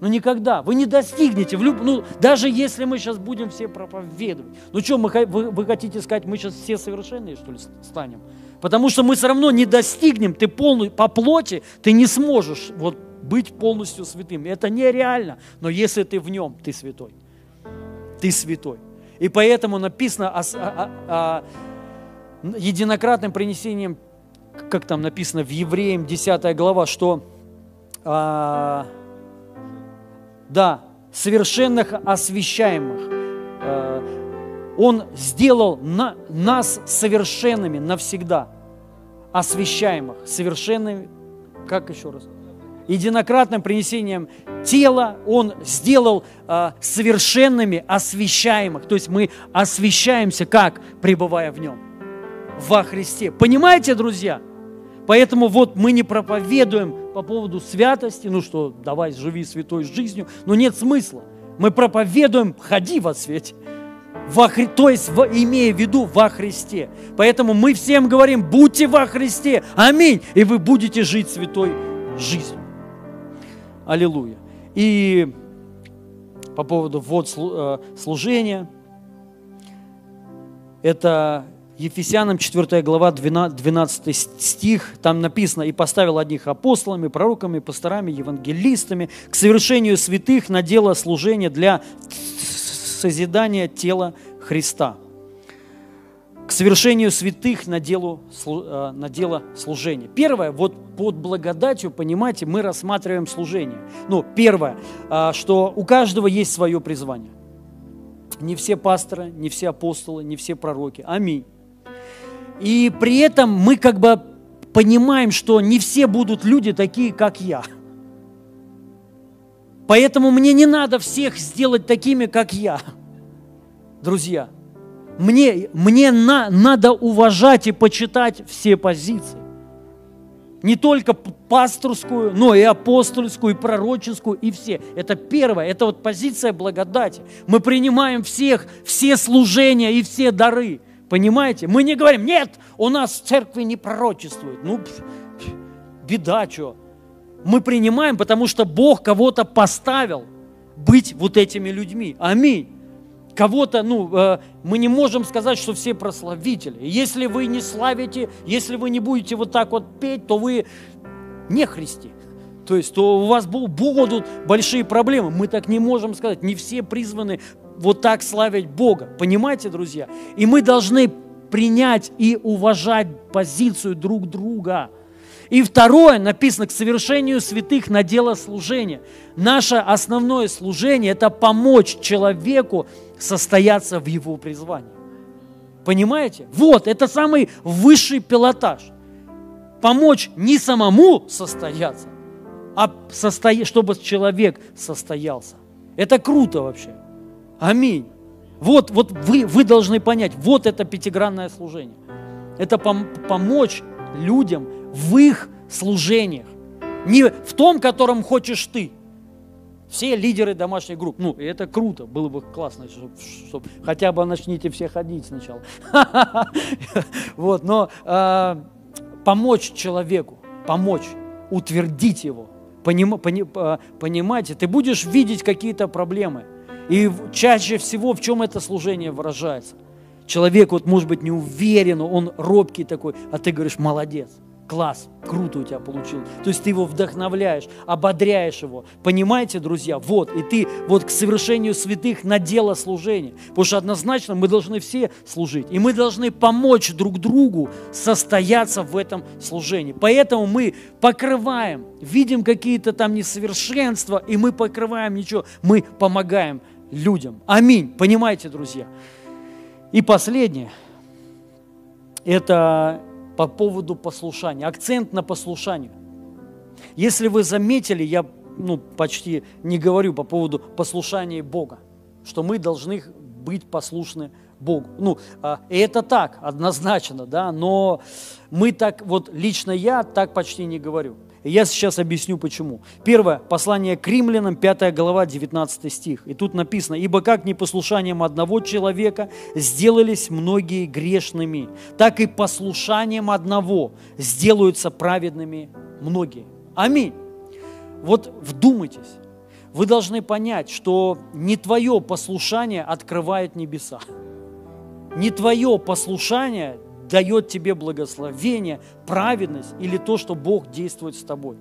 Ну никогда. Вы не достигнете. В люб... ну, даже если мы сейчас будем все проповедовать. Ну что, мы, вы, вы хотите сказать, мы сейчас все совершенные, что ли, станем? Потому что мы все равно не достигнем, ты полный, по плоти, ты не сможешь вот, быть полностью святым. Это нереально. Но если ты в нем, ты святой. Ты святой. И поэтому написано о, о, о, единократным принесением, как там написано в Евреям 10 глава, что а, да, совершенных освящаемых. А, он сделал на, нас совершенными навсегда, освящаемых, совершенными, как еще раз? Единократным принесением тела Он сделал э, совершенными, освящаемых. То есть мы освящаемся как? Пребывая в Нем, во Христе. Понимаете, друзья? Поэтому вот мы не проповедуем по поводу святости, ну что, давай живи святой жизнью, но нет смысла. Мы проповедуем, ходи во свете во, то есть в, имея в виду во Христе. Поэтому мы всем говорим, будьте во Христе, аминь, и вы будете жить святой жизнью. Аллилуйя. И по поводу ввод э, служения, это Ефесянам 4 глава 12 стих, там написано, «И поставил одних апостолами, пророками, пасторами, евангелистами к совершению святых на дело служения для созидания тела Христа, к совершению святых на, делу, э, на дело служения. Первое, вот под благодатью, понимаете, мы рассматриваем служение. Ну, первое, э, что у каждого есть свое призвание. Не все пасторы, не все апостолы, не все пророки. Аминь. И при этом мы как бы понимаем, что не все будут люди такие, как я – Поэтому мне не надо всех сделать такими, как я. Друзья, мне, мне на, надо уважать и почитать все позиции. Не только пасторскую, но и апостольскую, и пророческую, и все. Это первое, это вот позиция благодати. Мы принимаем всех, все служения и все дары. Понимаете? Мы не говорим, нет, у нас в церкви не пророчествует. Ну, беда, что мы принимаем, потому что Бог кого-то поставил быть вот этими людьми. Аминь. Кого-то, ну, э, мы не можем сказать, что все прославители. Если вы не славите, если вы не будете вот так вот петь, то вы не христи. То есть, то у вас будут большие проблемы. Мы так не можем сказать. Не все призваны вот так славить Бога. Понимаете, друзья? И мы должны принять и уважать позицию друг друга – и второе, написано, к совершению святых на дело служения. Наше основное служение – это помочь человеку состояться в его призвании. Понимаете? Вот, это самый высший пилотаж. Помочь не самому состояться, а состоя... чтобы человек состоялся. Это круто вообще. Аминь. Вот, вот вы, вы должны понять, вот это пятигранное служение. Это пом- помочь людям в их служениях. Не в том, котором хочешь ты. Все лидеры домашних групп. Ну, и это круто, было бы классно, чтобы, чтобы хотя бы начните все ходить сначала. [LAUGHS] Вот, но а, помочь человеку, помочь, утвердить его, а, понимаете, ты будешь видеть какие-то проблемы. И чаще всего в чем это служение выражается? Человек вот может быть не уверен, он робкий такой, а ты говоришь, молодец, класс, круто у тебя получилось. То есть ты его вдохновляешь, ободряешь его. Понимаете, друзья? Вот, и ты вот к совершению святых на дело служения. Потому что однозначно мы должны все служить. И мы должны помочь друг другу состояться в этом служении. Поэтому мы покрываем, видим какие-то там несовершенства, и мы покрываем ничего. Мы помогаем людям. Аминь. Понимаете, друзья? И последнее. Это по поводу послушания. Акцент на послушании. Если вы заметили, я ну, почти не говорю по поводу послушания Бога, что мы должны быть послушны Богу. Ну, а, это так, однозначно, да, но мы так, вот лично я так почти не говорю. Я сейчас объясню почему. Первое, послание к римлянам, 5 глава, 19 стих. И тут написано, «Ибо как непослушанием одного человека сделались многие грешными, так и послушанием одного сделаются праведными многие». Аминь. Вот вдумайтесь. Вы должны понять, что не твое послушание открывает небеса. Не твое послушание дает тебе благословение, праведность или то, что Бог действует с тобой.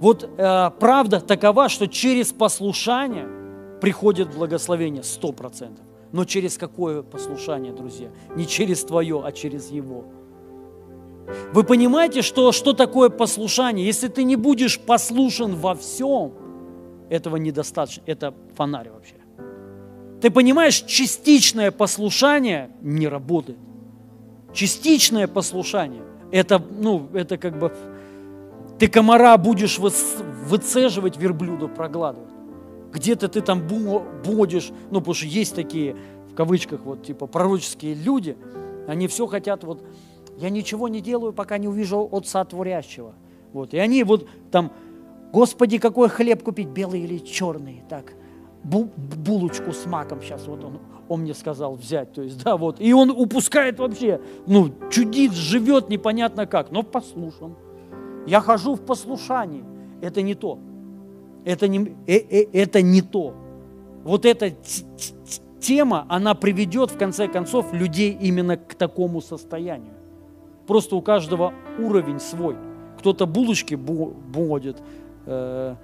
Вот э, правда такова, что через послушание приходит благословение сто процентов. Но через какое послушание, друзья? Не через твое, а через Его. Вы понимаете, что, что такое послушание? Если ты не будешь послушен во всем, этого недостаточно. Это фонарь вообще. Ты понимаешь, частичное послушание не работает. Частичное послушание. Это, ну, это как бы ты комара будешь выцеживать, верблюда проглатывать. Где-то ты там будешь, ну, потому что есть такие, в кавычках, вот, типа, пророческие люди, они все хотят, вот, я ничего не делаю, пока не увижу Отца Творящего. Вот, и они вот там, Господи, какой хлеб купить, белый или черный, так, булочку с маком сейчас, вот он он мне сказал взять, то есть, [LAUGHS] да, вот, и он упускает вообще, ну, чудит, живет непонятно как, но послушан. Я хожу в послушании, это не то, это не, э, э, это не то. Вот эта тема, она приведет, в конце концов, людей именно к такому состоянию. Просто у каждого уровень свой. Кто-то булочки будет, э,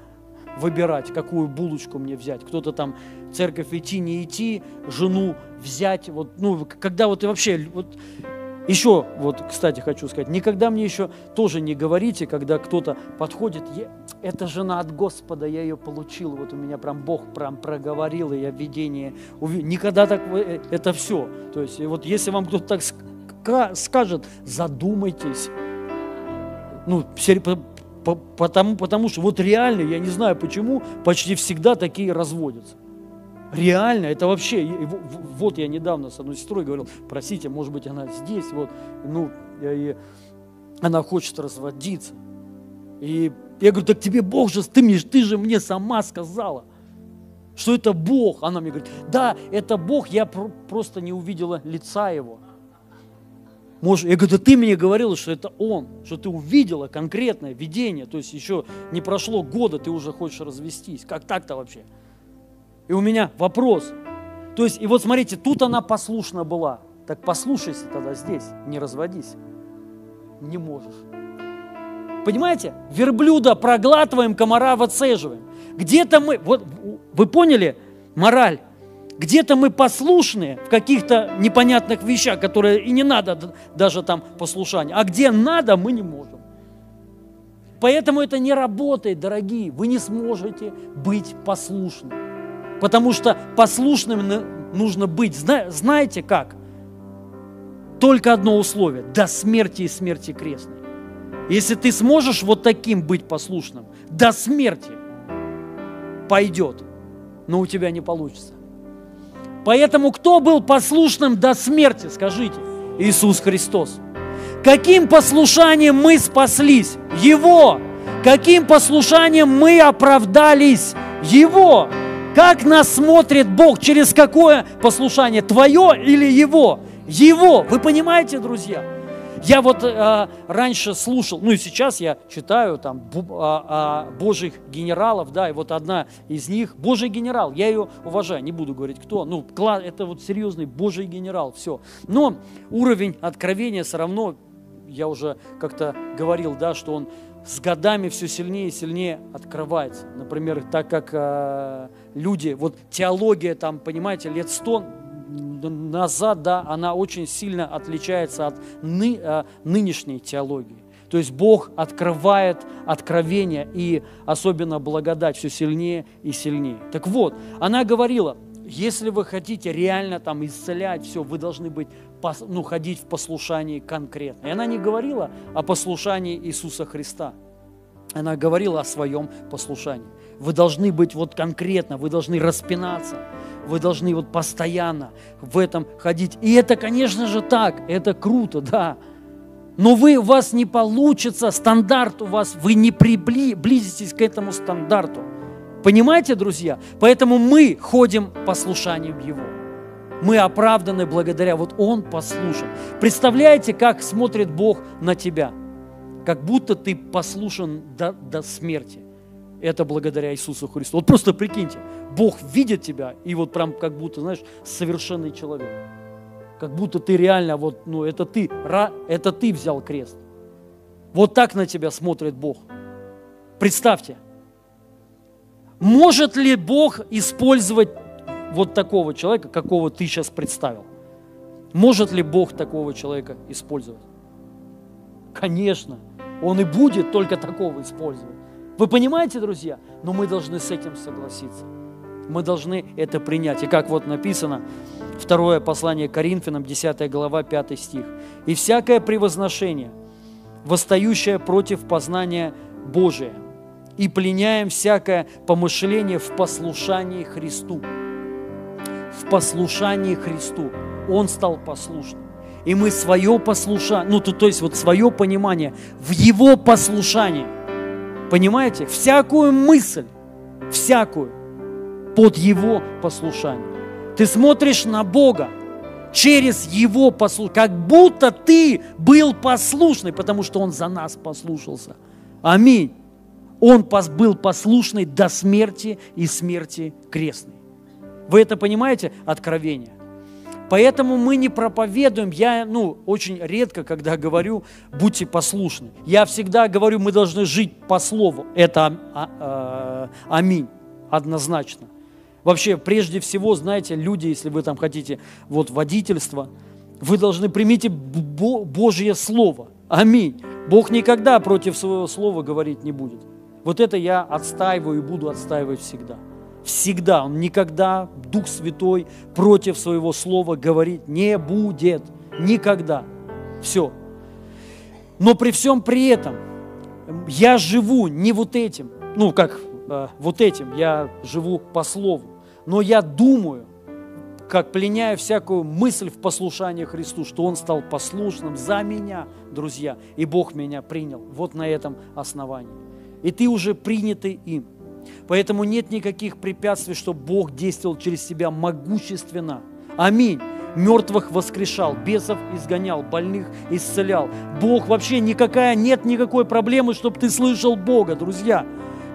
выбирать, какую булочку мне взять. Кто-то там церковь идти, не идти, жену взять. Вот, ну, когда вот и вообще, вот, еще, вот, кстати, хочу сказать, никогда мне еще тоже не говорите, когда кто-то подходит, эта жена от Господа, я ее получил, вот у меня прям Бог прям проговорил, и я видение. Никогда так, э, это все. То есть, вот если вам кто-то так скажет, задумайтесь. Ну, Потому, потому что вот реально, я не знаю почему, почти всегда такие разводятся. Реально, это вообще, вот я недавно с одной сестрой говорил, простите, может быть, она здесь, вот, ну, и она хочет разводиться. И я говорю, так тебе Бог же, ты, мне, ты же мне сама сказала, что это Бог. Она мне говорит, да, это Бог, я просто не увидела лица Его. Может, я говорю, да ты мне говорила, что это он, что ты увидела конкретное видение, то есть еще не прошло года, ты уже хочешь развестись. Как так-то вообще? И у меня вопрос. То есть, и вот смотрите, тут она послушна была. Так послушайся тогда здесь, не разводись. Не можешь. Понимаете? Верблюда проглатываем, комара выцеживаем. Где-то мы, вот вы поняли мораль? Где-то мы послушны в каких-то непонятных вещах, которые и не надо даже там послушания. А где надо, мы не можем. Поэтому это не работает, дорогие. Вы не сможете быть послушным. Потому что послушным нужно быть. Знаете как? Только одно условие. До смерти и смерти крестной. Если ты сможешь вот таким быть послушным, до смерти пойдет, но у тебя не получится. Поэтому кто был послушным до смерти, скажите? Иисус Христос. Каким послушанием мы спаслись? Его. Каким послушанием мы оправдались? Его. Как нас смотрит Бог? Через какое послушание? Твое или Его? Его. Вы понимаете, друзья? Я вот э, раньше слушал, ну и сейчас я читаю там бу, а, а, божьих генералов, да, и вот одна из них, божий генерал, я ее уважаю, не буду говорить кто, ну, это вот серьезный божий генерал, все. Но уровень откровения все равно я уже как-то говорил, да, что он с годами все сильнее и сильнее открывается. Например, так как э, люди, вот теология там, понимаете, лет сто назад, да, она очень сильно отличается от ны, э, нынешней теологии. То есть Бог открывает откровение и особенно благодать все сильнее и сильнее. Так вот, она говорила, если вы хотите реально там исцелять все, вы должны быть, ну, ходить в послушании конкретно. И она не говорила о послушании Иисуса Христа. Она говорила о своем послушании. Вы должны быть вот конкретно, вы должны распинаться, вы должны вот постоянно в этом ходить. И это, конечно же, так, это круто, да но вы, у вас не получится, стандарт у вас, вы не приблизитесь к этому стандарту. Понимаете, друзья? Поэтому мы ходим послушанием Его. Мы оправданы благодаря, вот Он послушан. Представляете, как смотрит Бог на тебя? Как будто ты послушан до, до смерти. Это благодаря Иисусу Христу. Вот просто прикиньте, Бог видит тебя, и вот прям как будто, знаешь, совершенный человек как будто ты реально, вот, ну, это ты, это ты взял крест. Вот так на тебя смотрит Бог. Представьте, может ли Бог использовать вот такого человека, какого ты сейчас представил? Может ли Бог такого человека использовать? Конечно, Он и будет только такого использовать. Вы понимаете, друзья? Но мы должны с этим согласиться. Мы должны это принять. И как вот написано, Второе послание Коринфянам, 10 глава, 5 стих. «И всякое превозношение, восстающее против познания Божия, и пленяем всякое помышление в послушании Христу». В послушании Христу. Он стал послушным. И мы свое послушание, ну то, то есть вот свое понимание в Его послушании, понимаете, всякую мысль, всякую под Его послушание. Ты смотришь на Бога через Его послушание, как будто ты был послушный, потому что Он за нас послушался. Аминь. Он был послушный до смерти и смерти крестной. Вы это понимаете? Откровение. Поэтому мы не проповедуем, я ну, очень редко, когда говорю, будьте послушны. Я всегда говорю, мы должны жить по слову. Это а, а, аминь, однозначно. Вообще, прежде всего, знаете, люди, если вы там хотите вот водительство, вы должны примите Божье Слово. Аминь. Бог никогда против своего слова говорить не будет. Вот это я отстаиваю и буду отстаивать всегда. Всегда. Он никогда, Дух Святой, против своего слова говорить не будет. Никогда. Все. Но при всем при этом я живу не вот этим, ну как э, вот этим, я живу по слову но я думаю, как пленяю всякую мысль в послушании Христу, что Он стал послушным за меня, друзья, и Бог меня принял вот на этом основании. И ты уже принятый им. Поэтому нет никаких препятствий, что Бог действовал через себя могущественно. Аминь. Мертвых воскрешал, бесов изгонял, больных исцелял. Бог вообще никакая, нет никакой проблемы, чтобы ты слышал Бога, друзья.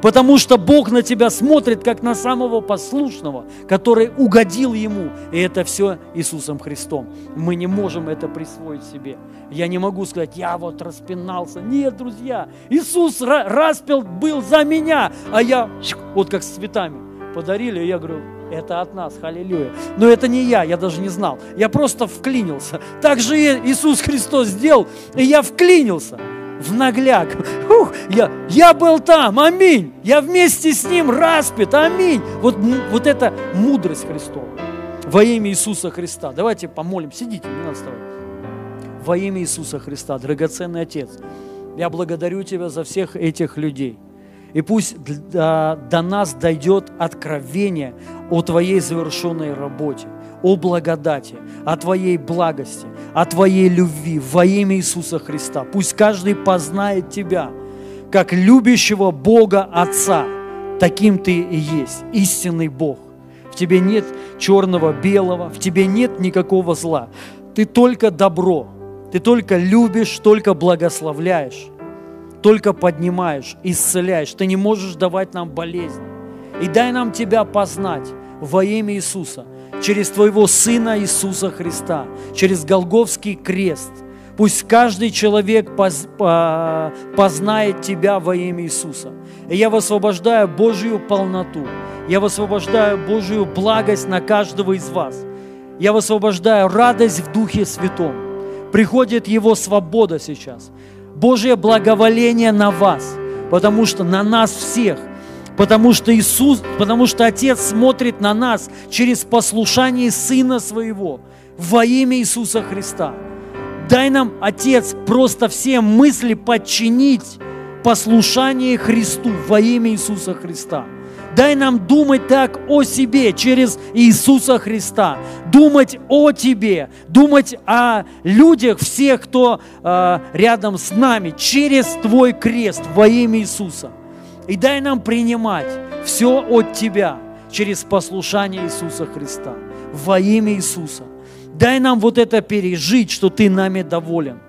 Потому что Бог на тебя смотрит, как на самого послушного, который угодил Ему. И это все Иисусом Христом. Мы не можем это присвоить себе. Я не могу сказать, я вот распинался. Нет, друзья, Иисус распил был за меня, а я вот как с цветами подарили, и я говорю, это от нас, халилюя. Но это не я, я даже не знал. Я просто вклинился. Так же Иисус Христос сделал, и я вклинился в нагляк. Ух, я, я был там, аминь. Я вместе с ним распят, аминь. Вот, вот это мудрость Христова. Во имя Иисуса Христа. Давайте помолим. Сидите, не надо вставать. Во имя Иисуса Христа, драгоценный Отец, я благодарю Тебя за всех этих людей. И пусть до, до нас дойдет откровение о Твоей завершенной работе о благодати, о Твоей благости, о Твоей любви во имя Иисуса Христа. Пусть каждый познает Тебя, как любящего Бога Отца. Таким Ты и есть, истинный Бог. В Тебе нет черного, белого, в Тебе нет никакого зла. Ты только добро, Ты только любишь, только благословляешь, только поднимаешь, исцеляешь. Ты не можешь давать нам болезнь. И дай нам Тебя познать во имя Иисуса – через Твоего Сына Иисуса Христа, через Голговский крест. Пусть каждый человек поз, по, познает Тебя во имя Иисуса. И я высвобождаю Божью полноту. Я высвобождаю Божью благость на каждого из вас. Я высвобождаю радость в Духе Святом. Приходит Его свобода сейчас. Божье благоволение на вас, потому что на нас всех – Потому что Иисус, потому что Отец смотрит на нас через послушание Сына Своего во имя Иисуса Христа. Дай нам, Отец, просто все мысли подчинить послушание Христу во имя Иисуса Христа. Дай нам думать так о себе через Иисуса Христа. Думать о Тебе, думать о людях, всех, кто э, рядом с нами, через Твой крест во имя Иисуса. И дай нам принимать все от Тебя через послушание Иисуса Христа во имя Иисуса. Дай нам вот это пережить, что Ты нами доволен,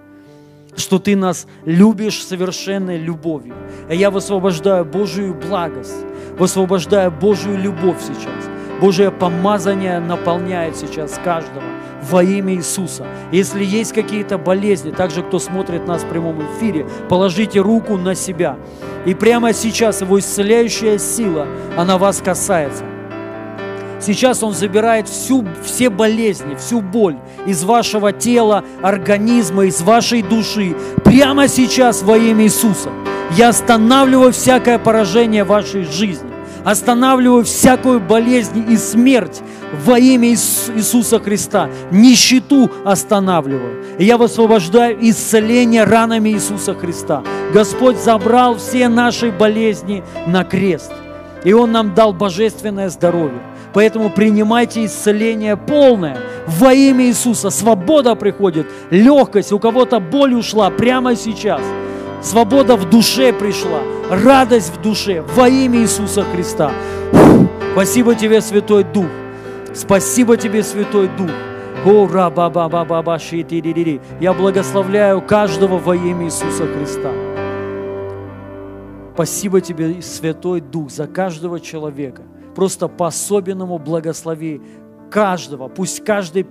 что Ты нас любишь совершенной любовью. И я высвобождаю Божию благость, высвобождаю Божию любовь сейчас. Божье помазание наполняет сейчас каждого во имя Иисуса. Если есть какие-то болезни, также кто смотрит нас в прямом эфире, положите руку на себя. И прямо сейчас Его исцеляющая сила, она вас касается. Сейчас Он забирает всю, все болезни, всю боль из вашего тела, организма, из вашей души. Прямо сейчас во имя Иисуса. Я останавливаю всякое поражение вашей жизни. Останавливаю всякую болезнь и смерть во имя Иисуса Христа. Нищету останавливаю. И я высвобождаю исцеление ранами Иисуса Христа. Господь забрал все наши болезни на крест. И Он нам дал божественное здоровье. Поэтому принимайте исцеление полное во имя Иисуса. Свобода приходит, легкость. У кого-то боль ушла прямо сейчас. Свобода в душе пришла, радость в душе во имя Иисуса Христа. Спасибо тебе, Святой Дух. Спасибо тебе, Святой Дух. Я благословляю каждого во имя Иисуса Христа. Спасибо тебе, Святой Дух, за каждого человека – просто по особенному благослови каждого. Пусть каждый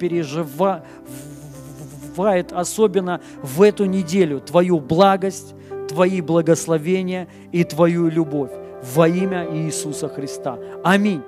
переживает особенно в эту неделю Твою благость, Твои благословения и Твою любовь во имя Иисуса Христа. Аминь.